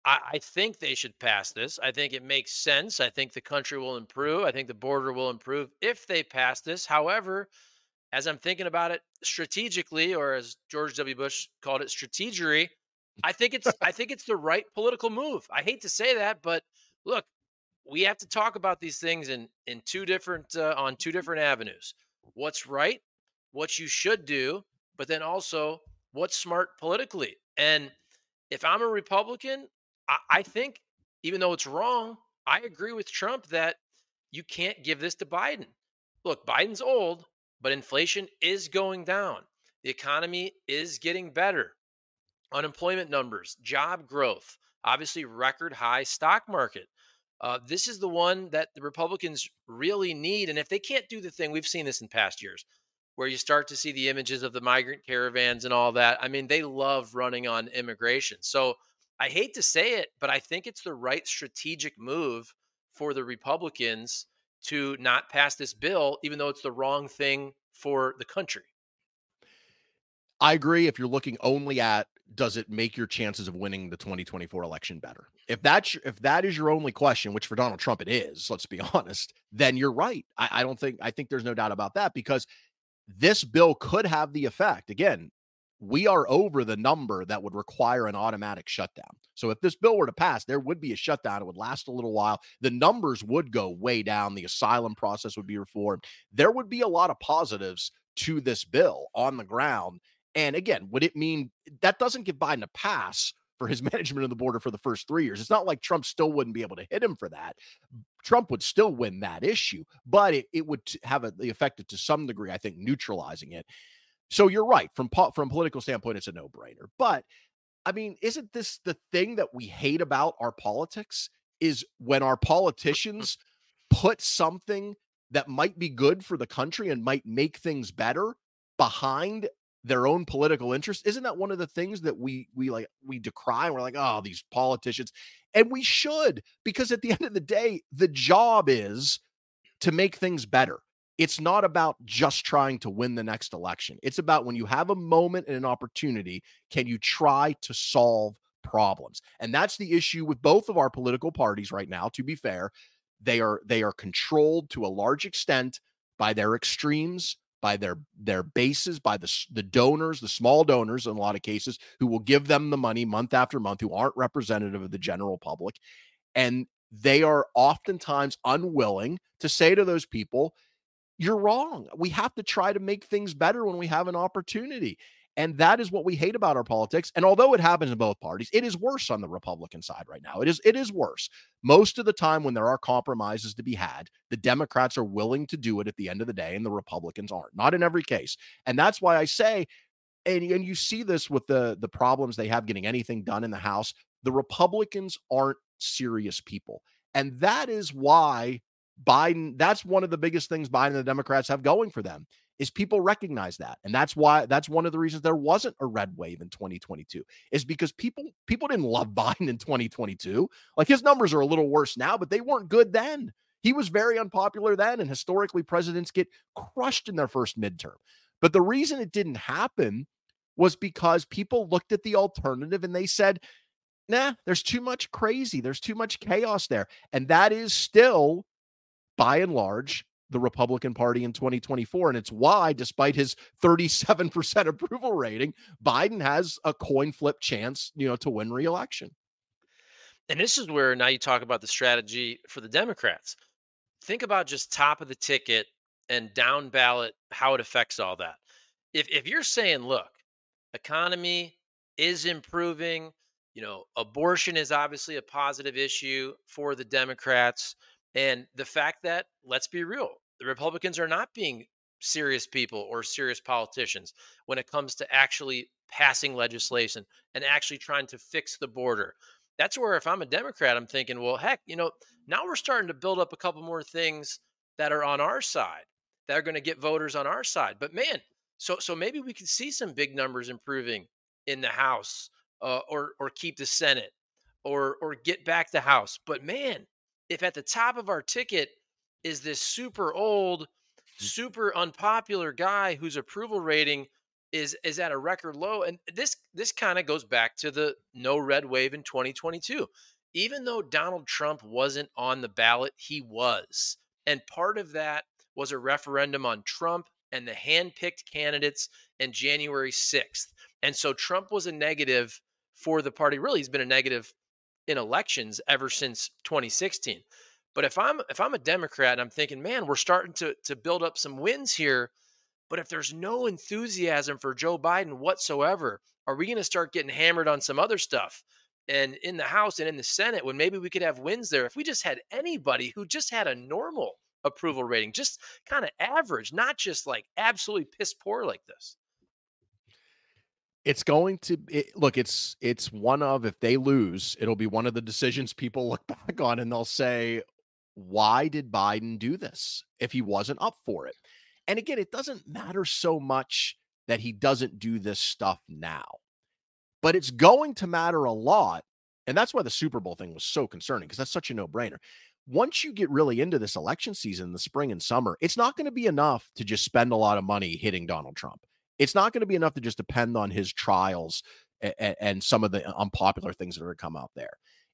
I, I think they should pass this. I think it makes sense. I think the country will improve. I think the border will improve if they pass this. However, as I'm thinking about it strategically, or as George W. Bush called it, strategery, I think it's I think it's the right political move. I hate to say that, but look, we have to talk about these things in in two different uh, on two different avenues. What's right, what you should do, but then also what's smart politically. And if I'm a Republican, I, I think even though it's wrong, I agree with Trump that you can't give this to Biden. Look, Biden's old, but inflation is going down. The economy is getting better. Unemployment numbers, job growth, obviously record high stock market. Uh, this is the one that the Republicans really need. And if they can't do the thing, we've seen this in past years, where you start to see the images of the migrant caravans and all that. I mean, they love running on immigration. So I hate to say it, but I think it's the right strategic move for the Republicans to not pass this bill, even though it's the wrong thing for the country. I agree. If you're looking only at does it make your chances of winning the 2024 election better? If that's if that is your only question, which for Donald Trump it is, let's be honest, then you're right. I, I don't think I think there's no doubt about that because this bill could have the effect. Again, we are over the number that would require an automatic shutdown. So if this bill were to pass, there would be a shutdown. It would last a little while. The numbers would go way down. The asylum process would be reformed. There would be a lot of positives to this bill on the ground. And again, would it mean that doesn't give Biden a pass for his management of the border for the first three years? It's not like Trump still wouldn't be able to hit him for that. Trump would still win that issue, but it, it would have a, the effect of, to some degree, I think, neutralizing it. So you're right from po- from political standpoint, it's a no brainer. But I mean, isn't this the thing that we hate about our politics? Is when our mm. politicians put something that might be good for the country and might make things better behind their own political interest isn't that one of the things that we we like we decry we're like oh these politicians and we should because at the end of the day the job is to make things better it's not about just trying to win the next election. It's about when you have a moment and an opportunity can you try to solve problems? And that's the issue with both of our political parties right now to be fair. They are they are controlled to a large extent by their extremes by their their bases, by the the donors, the small donors in a lot of cases who will give them the money month after month, who aren't representative of the general public, and they are oftentimes unwilling to say to those people, "You're wrong. We have to try to make things better when we have an opportunity." And that is what we hate about our politics. And although it happens in both parties, it is worse on the Republican side right now. It is it is worse. Most of the time when there are compromises to be had, the Democrats are willing to do it at the end of the day and the Republicans aren't. Not in every case. And that's why I say and, and you see this with the the problems they have getting anything done in the House. The Republicans aren't serious people. And that is why Biden, that's one of the biggest things Biden and the Democrats have going for them is people recognize that. And that's why that's one of the reasons there wasn't a red wave in 2022 is because people people didn't love Biden in 2022 like his numbers are a little worse now but they weren't good then. He was very unpopular then and historically presidents get crushed in their first midterm. But the reason it didn't happen was because people looked at the alternative and they said nah there's too much crazy. There's too much chaos there. And that is still by and large the Republican Party in 2024. And it's why, despite his 37% approval rating, Biden has a coin flip chance, you know, to win reelection. And this is where now you talk about the strategy for the Democrats. Think about just top of the ticket and down ballot, how it affects all that. If if you're saying, look, economy is improving, you know, abortion is obviously a positive issue for the Democrats. And the fact that, let's be real, the Republicans are not being serious people or serious politicians when it comes to actually passing legislation and actually trying to fix the border. That's where, if I'm a Democrat, I'm thinking, well, heck, you know, now we're starting to build up a couple more things that are on our side that are going to get voters on our side. But man, so so maybe we could see some big numbers improving in the House, uh, or or keep the Senate, or or get back the House. But man, if at the top of our ticket is this super old, mm. super unpopular guy whose approval rating is is at a record low and this this kind of goes back to the no red wave in 2022 even though Donald Trump wasn't on the ballot he was and part of that was a referendum on Trump and the hand-picked candidates in January 6th and so Trump was a negative for the party really he's been a negative in elections ever since 2016 But if I'm if I'm a Democrat and I'm thinking, man, we're starting to to build up some wins here, but if there's no enthusiasm for Joe Biden whatsoever, are we going to start getting hammered on some other stuff? And in the House and in the Senate, when maybe we could have wins there, if we just had anybody who just had a normal approval rating, just kind of average, not just like absolutely piss poor like this it's going to it, look it's it's one of if they lose it'll be one of the decisions people look back on and they'll say why did biden do this if he wasn't up for it and again it doesn't matter so much that he doesn't do this stuff now but it's going to matter a lot and that's why the super bowl thing was so concerning because that's such a no-brainer once you get really into this election season the spring and summer, it's not going to be enough to just spend a lot of money hitting Donald Trump. It's not going to be enough to just depend on his trials and, and some of the unpopular things that are going to come out there.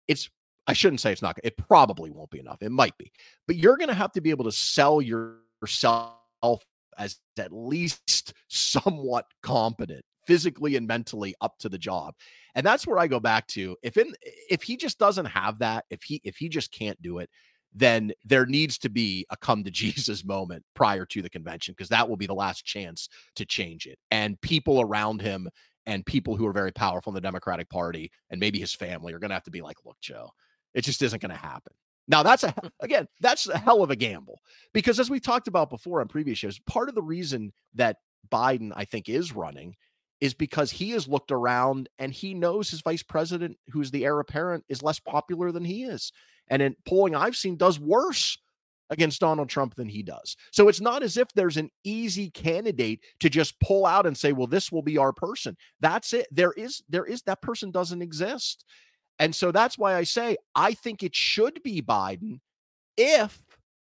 It's I shouldn't say it's not. It probably won't be enough. It might be, but you're going to have to be able to sell yourself as at least somewhat competent physically and mentally up to the job. And that's where I go back to if in if he just doesn't have that, if he if he just can't do it, then there needs to be a come to Jesus moment prior to the convention because that will be the last chance to change it. And people around him and people who are very powerful in the Democratic Party and maybe his family are going to have to be like, look, Joe, it just isn't going to happen. Now, that's a, again, that's a hell of a gamble because as we talked about before on previous shows, part of the reason that Biden, I think, is running is because he has looked around and he knows his vice president, who's the heir apparent, is less popular than he is. And in polling I've seen, does worse against Donald Trump than he does. So it's not as if there's an easy candidate to just pull out and say, well, this will be our person. That's it. There is, there is, that person doesn't exist. And so that's why I say I think it should be Biden if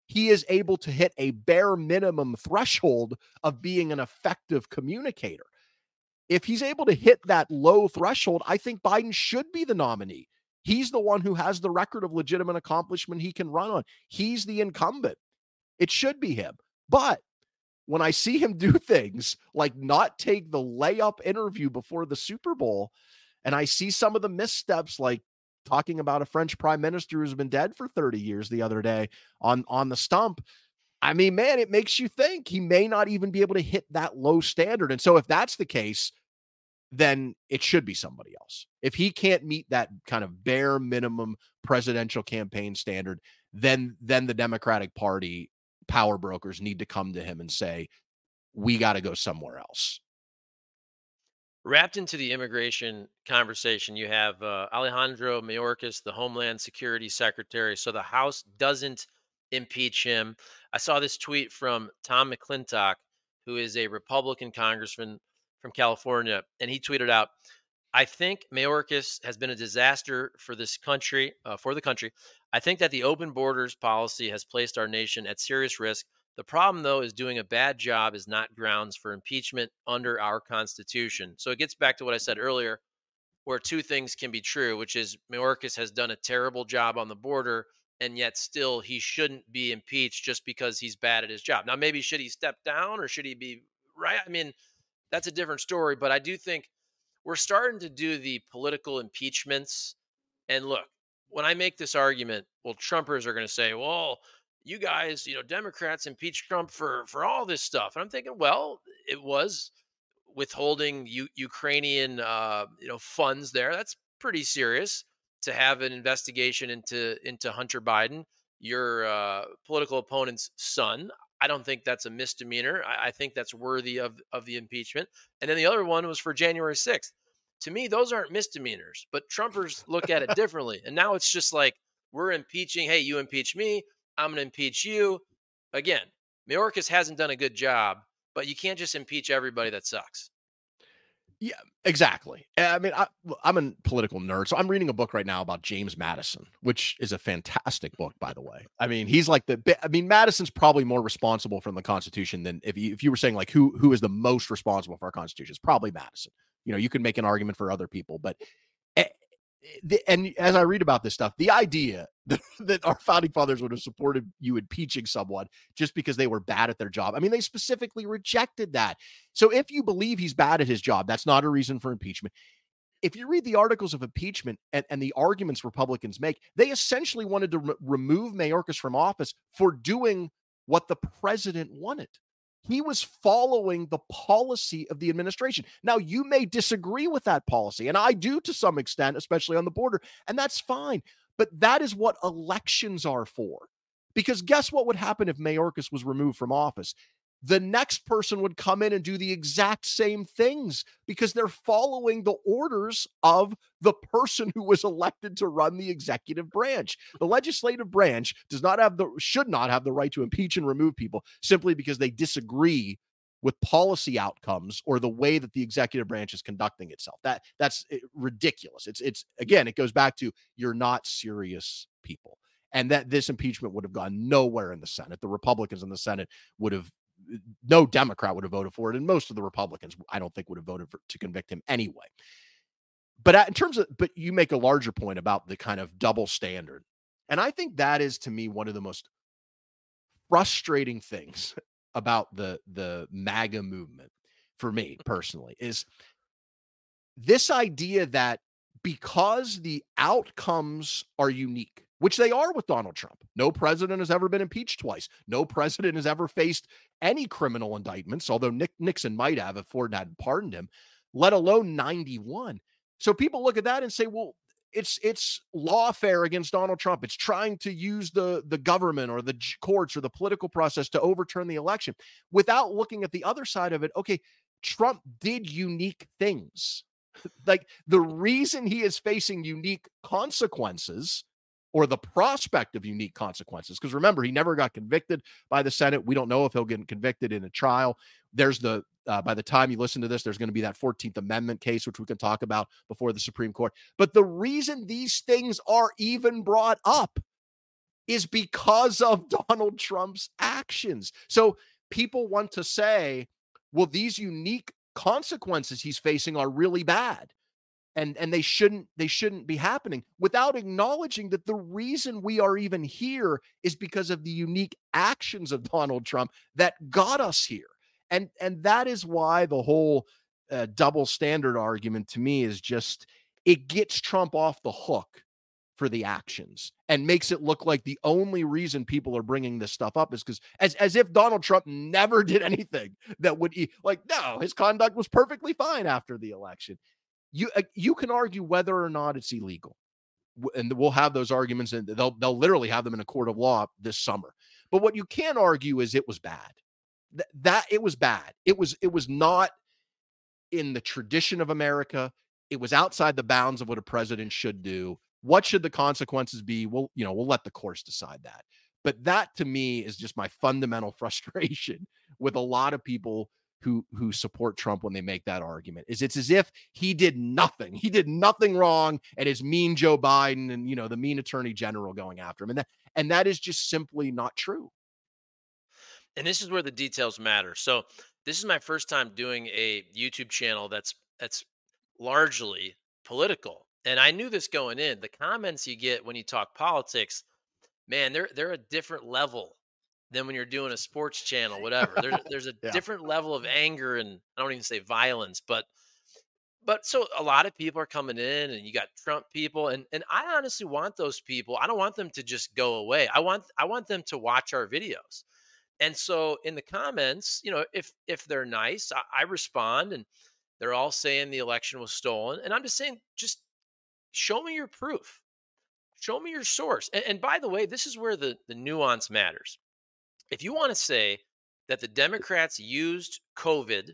he is able to hit a bare minimum threshold of being an effective communicator. If he's able to hit that low threshold, I think Biden should be the nominee. He's the one who has the record of legitimate accomplishment he can run on. He's the incumbent. It should be him. But when I see him do things like not take the layup interview before the Super Bowl, and I see some of the missteps like talking about a French prime minister who's been dead for 30 years the other day on on the stump. I mean, man, it makes you think he may not even be able to hit that low standard. And so if that's the case, then it should be somebody else. If he can't meet that kind of bare minimum presidential campaign standard, then then the Democratic Party power brokers need to come to him and say, "We got to go somewhere else." Wrapped into the immigration conversation, you have uh, Alejandro Mayorkas, the Homeland Security Secretary. So the House doesn't impeach him. I saw this tweet from Tom McClintock, who is a Republican congressman from California, and he tweeted out, "I think Mayorkas has been a disaster for this country, uh, for the country. I think that the open borders policy has placed our nation at serious risk. The problem, though, is doing a bad job is not grounds for impeachment under our Constitution. So it gets back to what I said earlier, where two things can be true, which is Mayorkas has done a terrible job on the border, and yet still he shouldn't be impeached just because he's bad at his job. Now, maybe should he step down or should he be right? I mean, that's a different story, but I do think we're starting to do the political impeachments. And look, when I make this argument, well, Trumpers are going to say, well, you guys, you know, Democrats impeached Trump for for all this stuff, and I'm thinking, well, it was withholding U- Ukrainian, uh, you know, funds there. That's pretty serious to have an investigation into into Hunter Biden, your uh, political opponent's son. I don't think that's a misdemeanor. I, I think that's worthy of of the impeachment. And then the other one was for January 6th. To me, those aren't misdemeanors, but Trumpers look at it differently. And now it's just like we're impeaching. Hey, you impeach me. I'm going to impeach you. Again, Mayorkas hasn't done a good job, but you can't just impeach everybody that sucks. Yeah, exactly. Eh, I mean, I, am a political nerd, so I'm reading a book right now about James Madison, which is a fantastic book, by the way. I mean, he's like the. I mean, Madison's probably more responsible from the Constitution than if you, if you were saying like who who is the most responsible for our Constitution. It's probably Madison. You know, you can make an argument for other people, but the, and as I read about this stuff, the idea that, that our founding fathers would have supported you impeaching someone just because they were bad at their job. I mean, they specifically rejected that. So if you believe he's bad at his job, that's not a reason for impeachment. if you read the articles of impeachment and, and the arguments Republicans make, they essentially wanted to re- remove Mayorkas from office for doing what the president wanted. He was following the policy of the administration. Now, you may disagree with that policy, and I do to some extent, especially on the border, and that's fine. But that is what elections are for. Because guess what would happen if Mayorkas was removed from office? The next person would come in and do the exact same things because they're following the orders of the person who was elected to run the executive branch. The legislative branch does not have the should not have the right to impeach and remove people simply because they disagree with policy outcomes or the way that the executive branch is conducting itself. That that's eh, ridiculous. It's it's again it goes back to you're not serious people and that this impeachment would have gone nowhere in the Senate. The Republicans in the Senate would have no Democrat would have voted for it, and most of the Republicans, I don't think, would have voted for, to convict him anyway. But uh, in terms of, but you make a larger point about the kind of double standard, and I think that is to me one of the most frustrating things about the the MAGA movement for me personally is this idea that because the outcomes are unique which they are with Donald Trump. No president has ever been impeached twice. No president has ever faced any criminal indictments, although Nick Nixon might have if Ford hadn't pardoned him, let alone 91. So people look at that and say, well, it's it's lawfare against Donald Trump. It's trying to use the the government or the courts or the political process to overturn the election without looking at the other side of it. Okay, Trump did unique things. like the reason he is facing unique consequences or the prospect of unique consequences. Because remember, he never got convicted by the Senate. We don't know if he'll get convicted in a trial. There's the, uh, by the time you listen to this, there's going to be that 14th Amendment case, which we can talk about before the Supreme Court. But the reason these things are even brought up is because of Donald Trump's actions. So people want to say, well, these unique consequences he's facing are really bad and and they shouldn't they shouldn't be happening without acknowledging that the reason we are even here is because of the unique actions of Donald Trump that got us here. And and that is why the whole uh, double standard argument to me is just it gets Trump off the hook for the actions and makes it look like the only reason people are bringing this stuff up is because as, as if Donald Trump never did anything that would like no his conduct was perfectly fine after the election you uh, you can argue whether or not it's illegal and we'll have those arguments and they'll they'll literally have them in a court of law this summer. But what you can argue is it was bad. Th- that it was bad. It was it was not in the tradition of america. It was outside the bounds of what a president should do. What should the consequences be? Well you know we'll let the courts decide that. But that to me is just my fundamental frustration with a lot of people who who support Trump when they make that argument is it's as if he did nothing. He did nothing wrong and is mean Joe Biden and you know the mean attorney general going after him. And that and that is just simply not true. And this is where the details matter. So this is my first time doing a YouTube channel that's that's largely political. And I knew this going in. The comments you get when you talk politics, man, they're they're a different level than when you're doing a sports channel, whatever. There's there's a yeah. different level of anger and I don't even say violence, but but so a lot of people are coming in and you got Trump people and and I honestly want those people. I don't want them to just go away. I want I want them to watch our videos. And so in the comments, you know, if if they're nice, I, I respond and they're all saying the election was stolen. And I'm just saying, just show me your proof. Show me your source. And, and by the way, this is where the, the nuance matters if you want to say that the mm. Democrats used COVID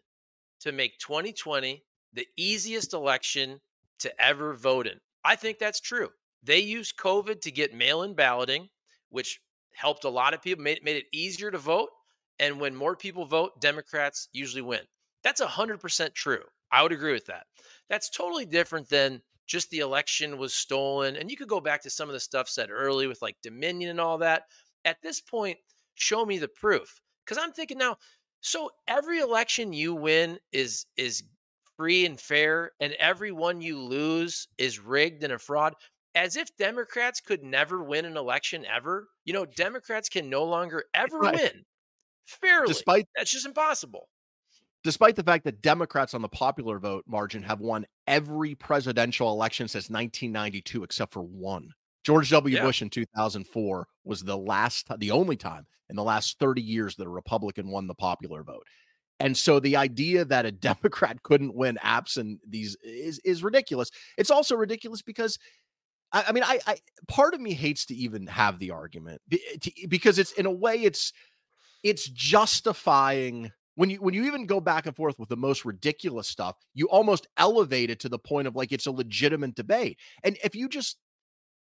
to make 2020 the easiest election to ever vote in, I think that's true. They used COVID to get mail in balloting, which helped a lot of people, made, made it easier to vote. And when more people vote, Democrats usually win. That's 100% true. I would agree with that. That's totally different than just the election was stolen. And you could go back to some of the stuff said early with like Dominion and all that. At this point, show me the proof because i'm thinking now so every election you win is is free and fair and every one you lose is rigged and a fraud as if democrats could never win an election ever you know democrats can no longer ever right. win fairly despite that's just impossible despite the fact that Democrats on the popular vote margin have won every presidential election since 1992 except for one. George W. Yeah. Bush in 2004 was the last, the only time in the last 30 years that a Republican won the popular vote. And so the idea that a Democrat couldn't win absent these is is ridiculous. It's also ridiculous because I, I mean, I, I part of me hates to even have the argument eh, because it's in a way it's it's justifying when you when you even go back and forth with the most ridiculous stuff, you almost elevate it to the point of like it's a legitimate debate. And if you just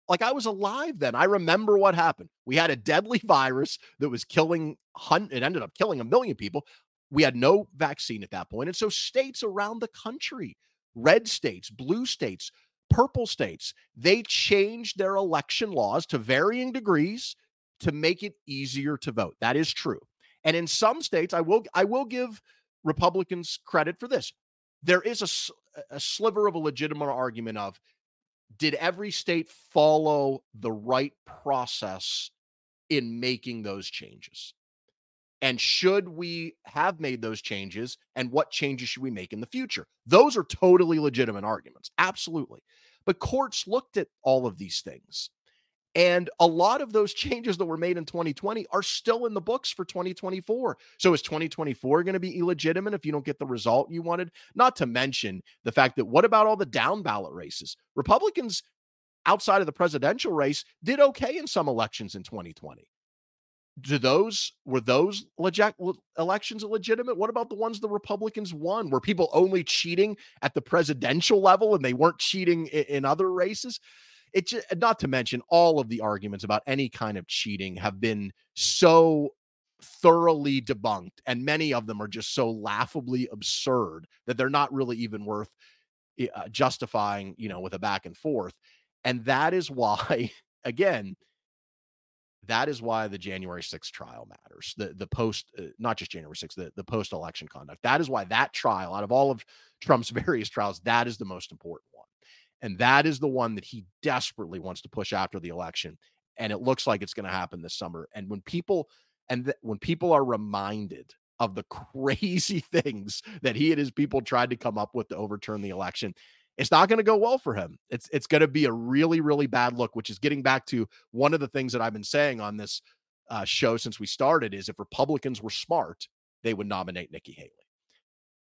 like I was alive then. I remember what happened. We had a deadly virus that was killing it ended up killing a million people. We had no vaccine at that point. And so states around the country, red states, blue states, purple states, they changed their election laws to varying degrees to make it easier to vote. That is true. And in some states, I will I will give Republicans credit for this. There is a, a sliver of a legitimate argument of did every state follow the right process in making those changes? And should we have made those changes? And what changes should we make in the future? Those are totally legitimate arguments. Absolutely. But courts looked at all of these things. And a lot of those changes that were made in 2020 are still in the books for 2024. So is 2024 going to be illegitimate if you don't get the result you wanted? Not to mention the fact that what about all the down ballot races? Republicans outside of the presidential race did okay in some elections in 2020 do those were those legit, elections legitimate? What about the ones the Republicans won? Were people only cheating at the presidential level and they weren't cheating in, in other races? It just, not to mention all of the arguments about any kind of cheating have been so thoroughly debunked, and many of them are just so laughably absurd that they're not really even worth eh, uh, justifying, you know, with a back and forth. And that is why, again, that is why the January 6th trial matters. The the post, uh, not just January 6th, the, the post election conduct. That is why that trial, out of all of Trump's various trials, that is the most important one. And that is the one that he desperately wants to push after the election. And it looks like it's going to happen this summer. And when people and th- when people are reminded of the crazy things that he and his people tried to come up with to overturn the election, it's not going to go well for him. It's it's going to be a really really bad look, which is getting back to one of the things that I've been saying on this uh, show since we started is if Republicans were smart, they would nominate Nikki Haley.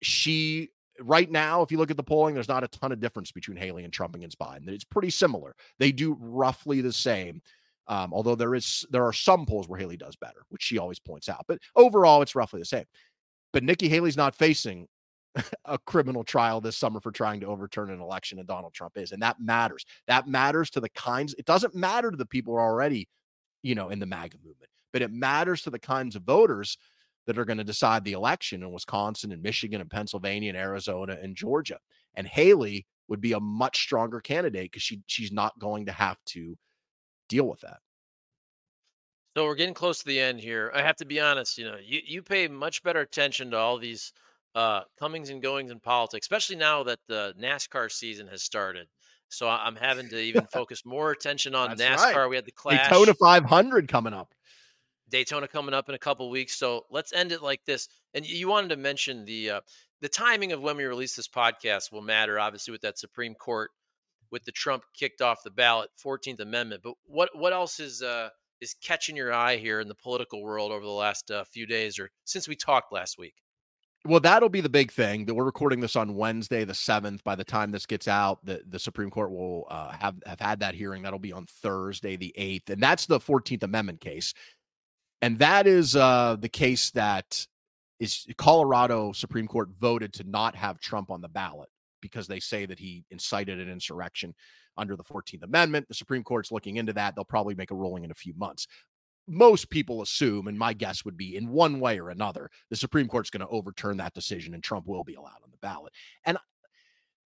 She right now, if you look at the polling, there's not a ton of difference between Haley and Trump against Biden. It's pretty similar. They do roughly the same. Um, although there is there are some polls where Haley does better, which she always points out. But overall, it's roughly the same. But Nikki Haley's not facing a criminal trial this summer for trying to overturn an election, and Donald Trump is. And that matters. That matters to the kinds, it doesn't matter to the people who are already, you know, in the MAGA movement, but it matters to the kinds of voters that are going to decide the election in Wisconsin and Michigan and Pennsylvania and Arizona and Georgia. And Haley would be a much stronger candidate because she she's not going to have to deal with that. So we're getting close to the end here. I have to be honest, you know, you, you pay much better attention to all these uh, comings and goings in politics, especially now that the NASCAR season has started. So I'm having to even focus more attention on That's NASCAR. Right. We had the clash. Daytona 500 coming up. Daytona coming up in a couple weeks. So let's end it like this. And you wanted to mention the uh, the timing of when we release this podcast will matter, obviously, with that Supreme Court, with the Trump kicked off the ballot, Fourteenth Amendment. But what what else is uh, is catching your eye here in the political world over the last uh, few days, or since we talked last week? Well, that'll be the big thing that we're recording this on Wednesday, the seventh. By the time this gets out, the, the Supreme Court will uh, have have had that hearing. That'll be on Thursday, the eighth, and that's the Fourteenth Amendment case, and that is uh, the case that is Colorado Supreme Court voted to not have Trump on the ballot because they say that he incited an insurrection under the 14th Amendment. The Supreme Court's looking into that. They'll probably make a ruling in a few months most people assume, and my guess would be in one way or another, the Supreme Court's going to overturn that decision and Trump will be allowed on the ballot. And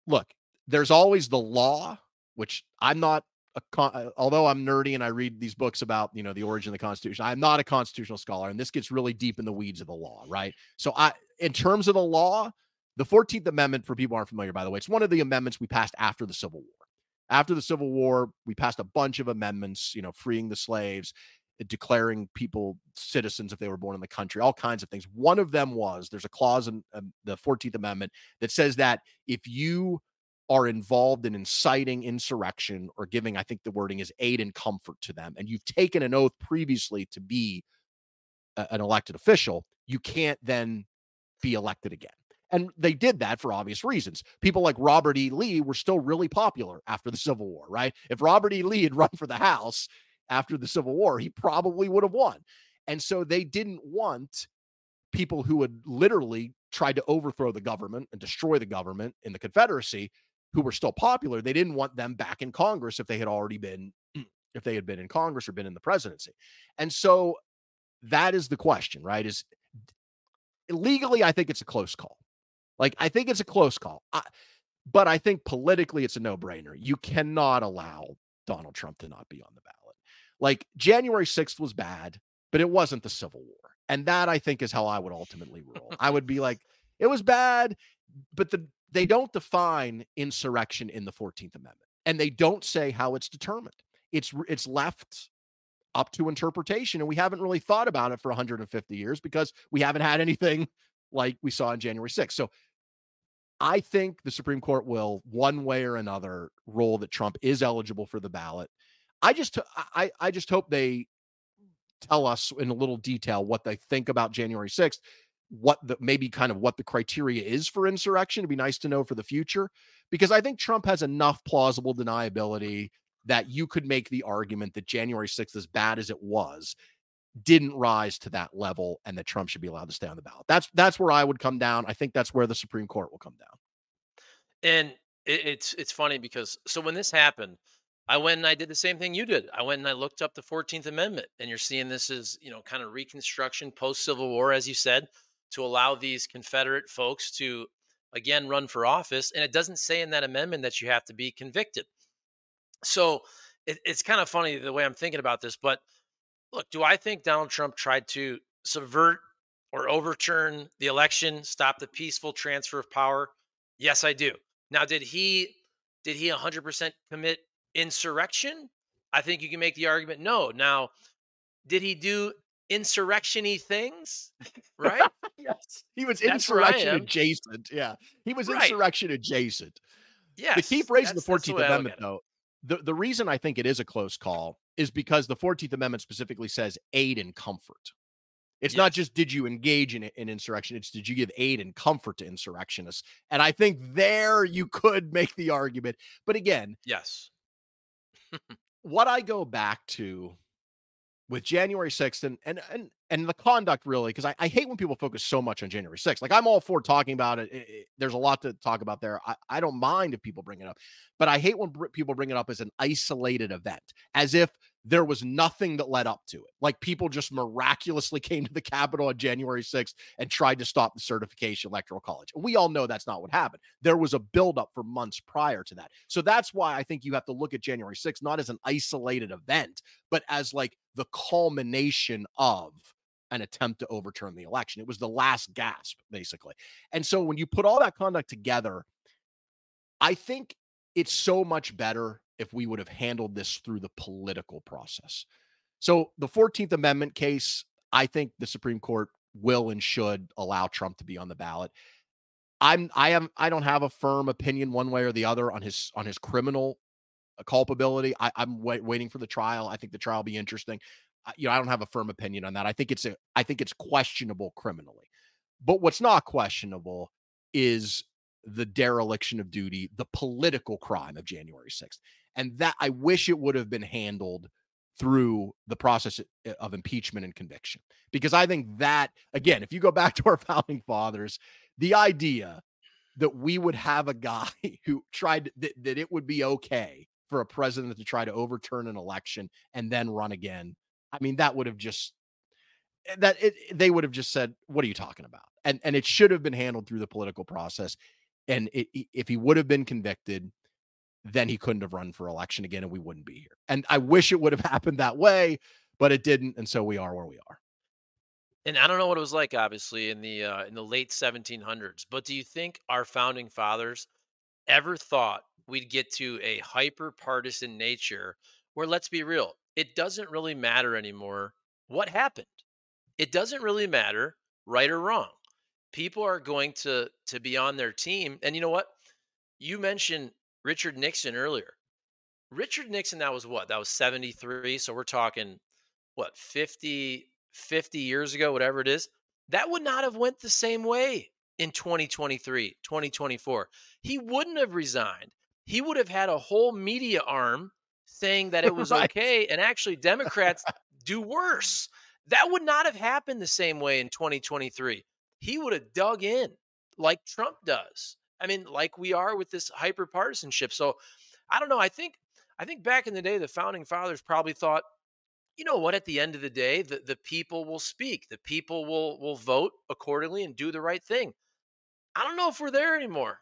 look, there's always the law, which I'm not a uh, although I'm nerdy and I read these books about, you know, the origin of the Constitution, I'm not a constitutional scholar and this gets really deep in the weeds of the law, right? So I in terms of the law, the 14th Amendment, for people aren't familiar, by the way, it's one of the amendments we passed after the Civil War. After the Civil War, we passed a bunch of amendments, you know, freeing the slaves declaring people citizens if they were born in the country, all kinds of things. One of them was there's a clause in um, the 14th Amendment that says that if you are involved in inciting insurrection or giving, I think the wording is aid and comfort to them, and you've taken an oath previously to be a, an elected official, you can't then be elected again. And they did that for obvious reasons. People like Robert E. Lee were still really popular after the Civil War, right? If Robert E. Lee had run for the House after the Civil War, he probably would have won. And so they didn't want people who had literally tried to overthrow the government and destroy the government in the Confederacy who were still popular. They didn't want them back in Congress if they had already been if they had been in Congress or been in the presidency. And so that is the question, right? Is legally I think it's a close call. Like I think it's a close call. I, but I think politically it's a no-brainer. You cannot allow Donald Trump to not be on the ballot. Like January 6th was bad, but it wasn't the Civil War. And that I think is how I would ultimately rule. I would be like, it was bad, but the they don't define insurrection in the 14th Amendment. And they don't say how it's determined. It's it's left up to interpretation. And we haven't really thought about it for 150 years because we haven't had anything like we saw on January 6th. So I think the Supreme Court will, one way or another, rule that Trump is eligible for the ballot. I just I I just hope they tell us in a little detail what they think about January 6th, what the maybe kind of what the criteria is for insurrection. It'd be nice to know for the future because I think Trump has enough plausible deniability that you could make the argument that January 6th, as bad as it was, didn't rise to that level and that Trump should be allowed to stay on the ballot. That's that's where I would come down. I think that's where the Supreme Court will come down. And it, it's it's funny because so when this happened, I went and I did the same thing you did. I went and I looked up the 14th Amendment, and you're seeing this as, you know, kind of Reconstruction, post Civil War, as you said, to allow these Confederate folks to again run for office. And it doesn't say in that amendment that you have to be convicted. So it, it's kind of funny the way I'm thinking about this. But look, do I think Donald Trump tried to subvert or overturn the election, stop the peaceful transfer of power? Yes, I do. Now, did he did he 100% commit insurrection, I think you can make the argument no. Now, did he do insurrectiony things? Right? yes. He was that's insurrection adjacent. Yeah. He was right. insurrection adjacent. Yeah. To keep raising the 14th Amendment, though, the, the reason I think it is a close call is because the 14th Amendment specifically says aid and comfort. It's yes. not just did you engage in, in insurrection, it's did you give aid and comfort to insurrectionists. And I think there you could make the argument. But again, yes, what I go back to with January 6th and and and and the conduct really because I, I hate when people focus so much on January 6th. Like I'm all for talking about it. it, it there's a lot to talk about there. I, I don't mind if people bring it up, but I hate when br- people bring it up as an isolated event, as if there was nothing that led up to it. Like people just miraculously came to the Capitol on January 6th and tried to stop the certification electoral college. We all know that's not what happened. There was a buildup for months prior to that. So that's why I think you have to look at January 6th not as an isolated event, but as like the culmination of an attempt to overturn the election. It was the last gasp, basically. And so when you put all that conduct together, I think it's so much better if we would have handled this through the political process. So the 14th Amendment case, I think the Supreme Court will and should allow Trump to be on the ballot. I'm I am I don't have a firm opinion one way or the other on his on his criminal uh, culpability. I, am wait, waiting for the trial. I think the trial will be interesting. I, you know, I don't have a firm opinion on that. I think it's a I think it's questionable criminally. But what's not questionable is the dereliction of duty, the political crime of January 6th. And that I wish it would have been handled through the process of impeachment and conviction. Because I think that, again, if you go back to our founding fathers, the idea that we would have a guy who tried that, that it would be okay for a president to try to overturn an election and then run again. I mean, that would have just eh, that it, they would have just said, "What are you talking about?" And and it should have been handled through the political process. And it, if he would have been convicted, then he couldn't have run for election again and we wouldn't be here. And I wish it would have happened that way, but it didn't. And so we are where we are. And I don't know what it was like, obviously, in the uh, in the late 1700s. But do you think our founding fathers ever thought we'd get to a hyper partisan nature where let's be real, it doesn't really matter anymore what happened. It doesn't really matter right or wrong. People are going to to be on their team. And you know what? You mentioned Richard Nixon earlier. Richard Nixon, that was what? That was 73. So we're talking what 50, 50 years ago, whatever it is. That would not have went the same way in 2023, 2024. He wouldn't have resigned. He would have had a whole media arm saying that it was right. okay. And actually, Democrats do worse. That would not have happened the same way in 2023. He would have dug in like Trump does. I mean, like we are with this hyper partisanship. So I don't know. I think I think back in the day, the founding fathers probably thought, you know what, at the end of the day, the, the people will speak. The people will will vote accordingly and do the right thing. I don't know if we're there anymore.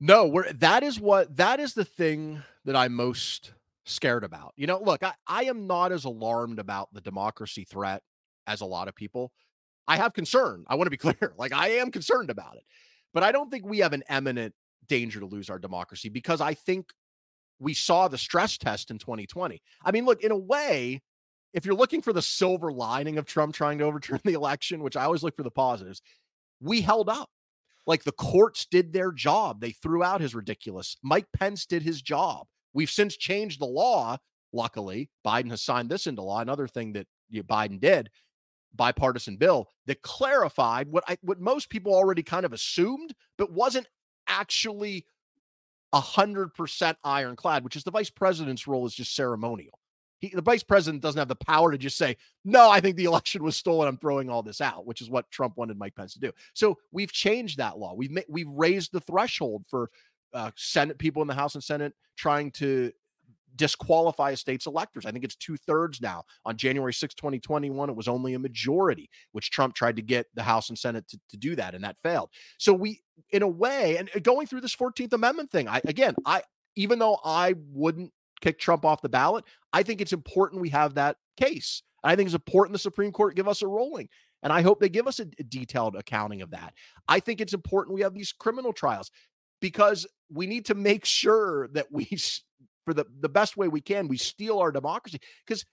no, we're that is what that is the thing that I'm most scared about. You know, look, I, I am not as alarmed about the democracy threat as a lot of people. I have concern. I want to be clear. Like I am concerned about it. But I don't think we have an eminent danger to lose our democracy because I think we saw the stress test in 2020. I mean, look, in a way, if you're looking for the silver lining of Trump trying to overturn the election, which I always look for the positives, we held up. Like the courts did their job. They threw out his ridiculous. Mike Pence did his job. We've since changed the law. Luckily, Biden has signed this into law. Another thing that Biden did, bipartisan bill that clarified what I, what most people already kind of assumed, but wasn't actually hundred percent ironclad. Which is the vice president's role is just ceremonial. He, the vice president doesn't have the power to just say, no, I think the election was stolen. I'm throwing all this out, which is what Trump wanted Mike Pence to do. So we've changed that law. We've ma- we've raised the threshold for uh, Senate people in the House and Senate trying to disqualify a state's electors. I think it's two thirds now. On January 6, 2021, it was only a majority, which Trump tried to get the House and Senate to, to do that, and that failed. So we, in a way, and going through this 14th Amendment thing, I again, I even though I wouldn't kick Trump off the ballot, I think it's important we have that case. I think it's important the Supreme Court give us a ruling. And I hope they give us a, a detailed accounting of that. I think it's important we have these criminal trials because we need to make sure that we, for the, the best way we can, we steel our democracy because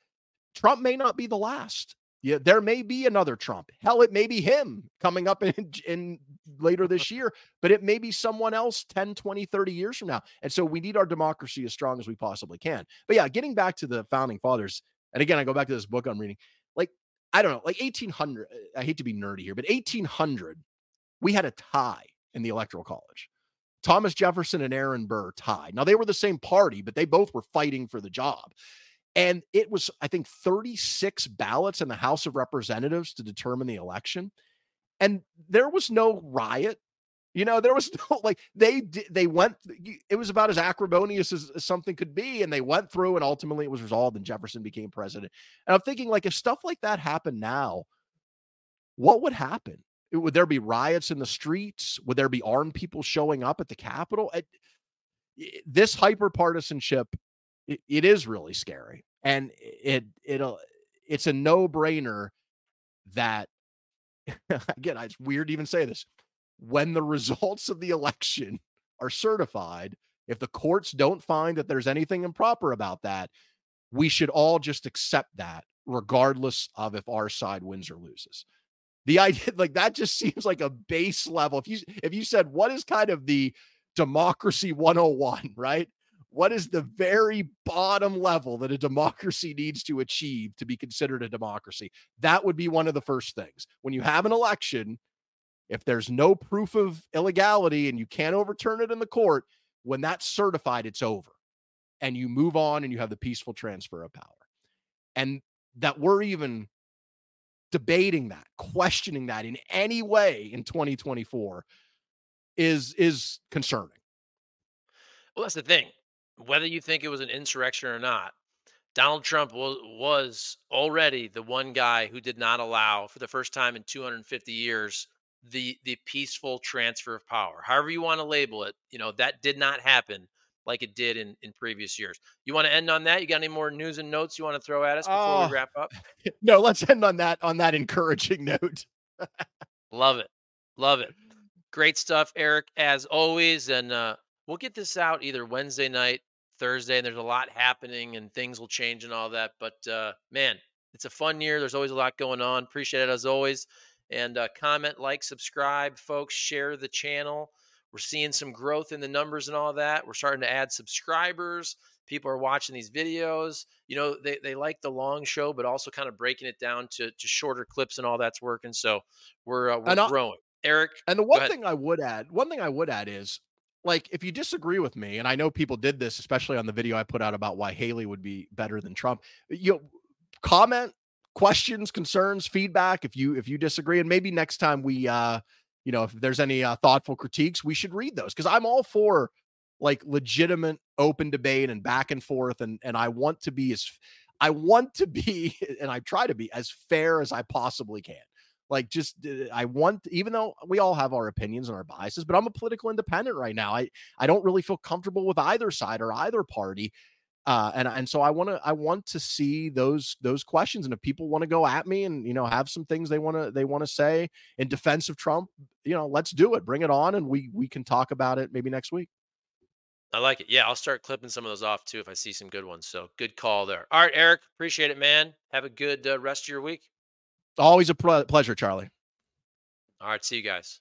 Trump may not be the last. Yeah, there may be another Trump. Hell, it may be him coming up in, in later this year, but it may be someone else 10, 20, 30 years from now. And so we need our democracy as strong as we possibly can. But yeah, getting back to the founding fathers, and again, I go back to this book I'm reading. Like, I don't know, like 1800, I hate to be nerdy here, but 1800, we had a tie in the electoral college. Thomas Jefferson and Aaron Burr tied. Now they were the same party, but they both were fighting for the job. And it was, I think, 36 ballots in the House of Representatives to determine the election. And there was no riot. You know, there was no like they they went. It was about as acrimonious as, as something could be, and they went through, and ultimately it was resolved, and Jefferson became president. And I'm thinking, like, if stuff like that happened now, what would happen? Would there be riots in the streets? Would there be armed people showing up at the Capitol? It, this hyper partisanship, it, it is really scary, and it it'll it's a no brainer that again, it's weird to even say this. When the results of the election are certified, if the courts don't find that there's anything improper about that, we should all just accept that, regardless of if our side wins or loses the idea like that just seems like a base level. If you if you said what is kind of the democracy 101, right? What is the very bottom level that a democracy needs to achieve to be considered a democracy? That would be one of the first things. When you have an election, if there's no proof of illegality and you can't overturn it in the court, when that's certified, it's over. And you move on and you have the peaceful transfer of power. And that we're even debating that, questioning that in any way in 2024 is is concerning. Well, that's the thing. Whether you think it was an insurrection or not, Donald Trump was, was already the one guy who did not allow, for the first time in 250 years, the the peaceful transfer of power. However you want to label it, you know that did not happen like it did in, in previous years. You want to end on that? You got any more news and notes you want to throw at us before we wrap up? No, let's end on that on that encouraging note. Love it. Love it. Great stuff, Eric, as always. And uh, we'll get this out either Wednesday night, Thursday, and there's a lot happening, and things will change and all that. But uh, man, it's a fun year. There's always a lot going on. Appreciate it as always. And uh, comment, like, subscribe, folks. Share the channel. We're seeing some growth in the numbers and all that. We're starting to add subscribers. People are watching these videos. You know, they, they like the long show, but also kind of breaking it down to, to shorter clips and all that's working. So we're, uh, we're growing. Eric. And the one thing I would add, one thing I would add is like if you disagree with me, and I know people did this, especially on the video I put out about why Haley would be better than Trump. You know, comment, questions, concerns, feedback if you if you disagree, and maybe next time we uh you know if there's any uh, thoughtful critiques, we should read those because I'm all for like legitimate open debate and back and forth, and and I want to be as I want to be, and I try to be as fair as I possibly can. Like, just uh, I want, even though we all have our opinions and our biases, but I'm a political independent right now. I I don't really feel comfortable with either side or either party. Uh, and and so I want to I want to see those those questions, and if people want to go at me and you know have some things they want to they want to say in defense of Trump, you know, let's do it, bring it on, and we we can talk about it maybe next week. I like it. Yeah, I'll start clipping some of those off too if I see some good ones. So good call there. All right, Eric, appreciate it, man. Have a good uh, rest of your week. Always a pleasure, Charlie. All right. See you guys.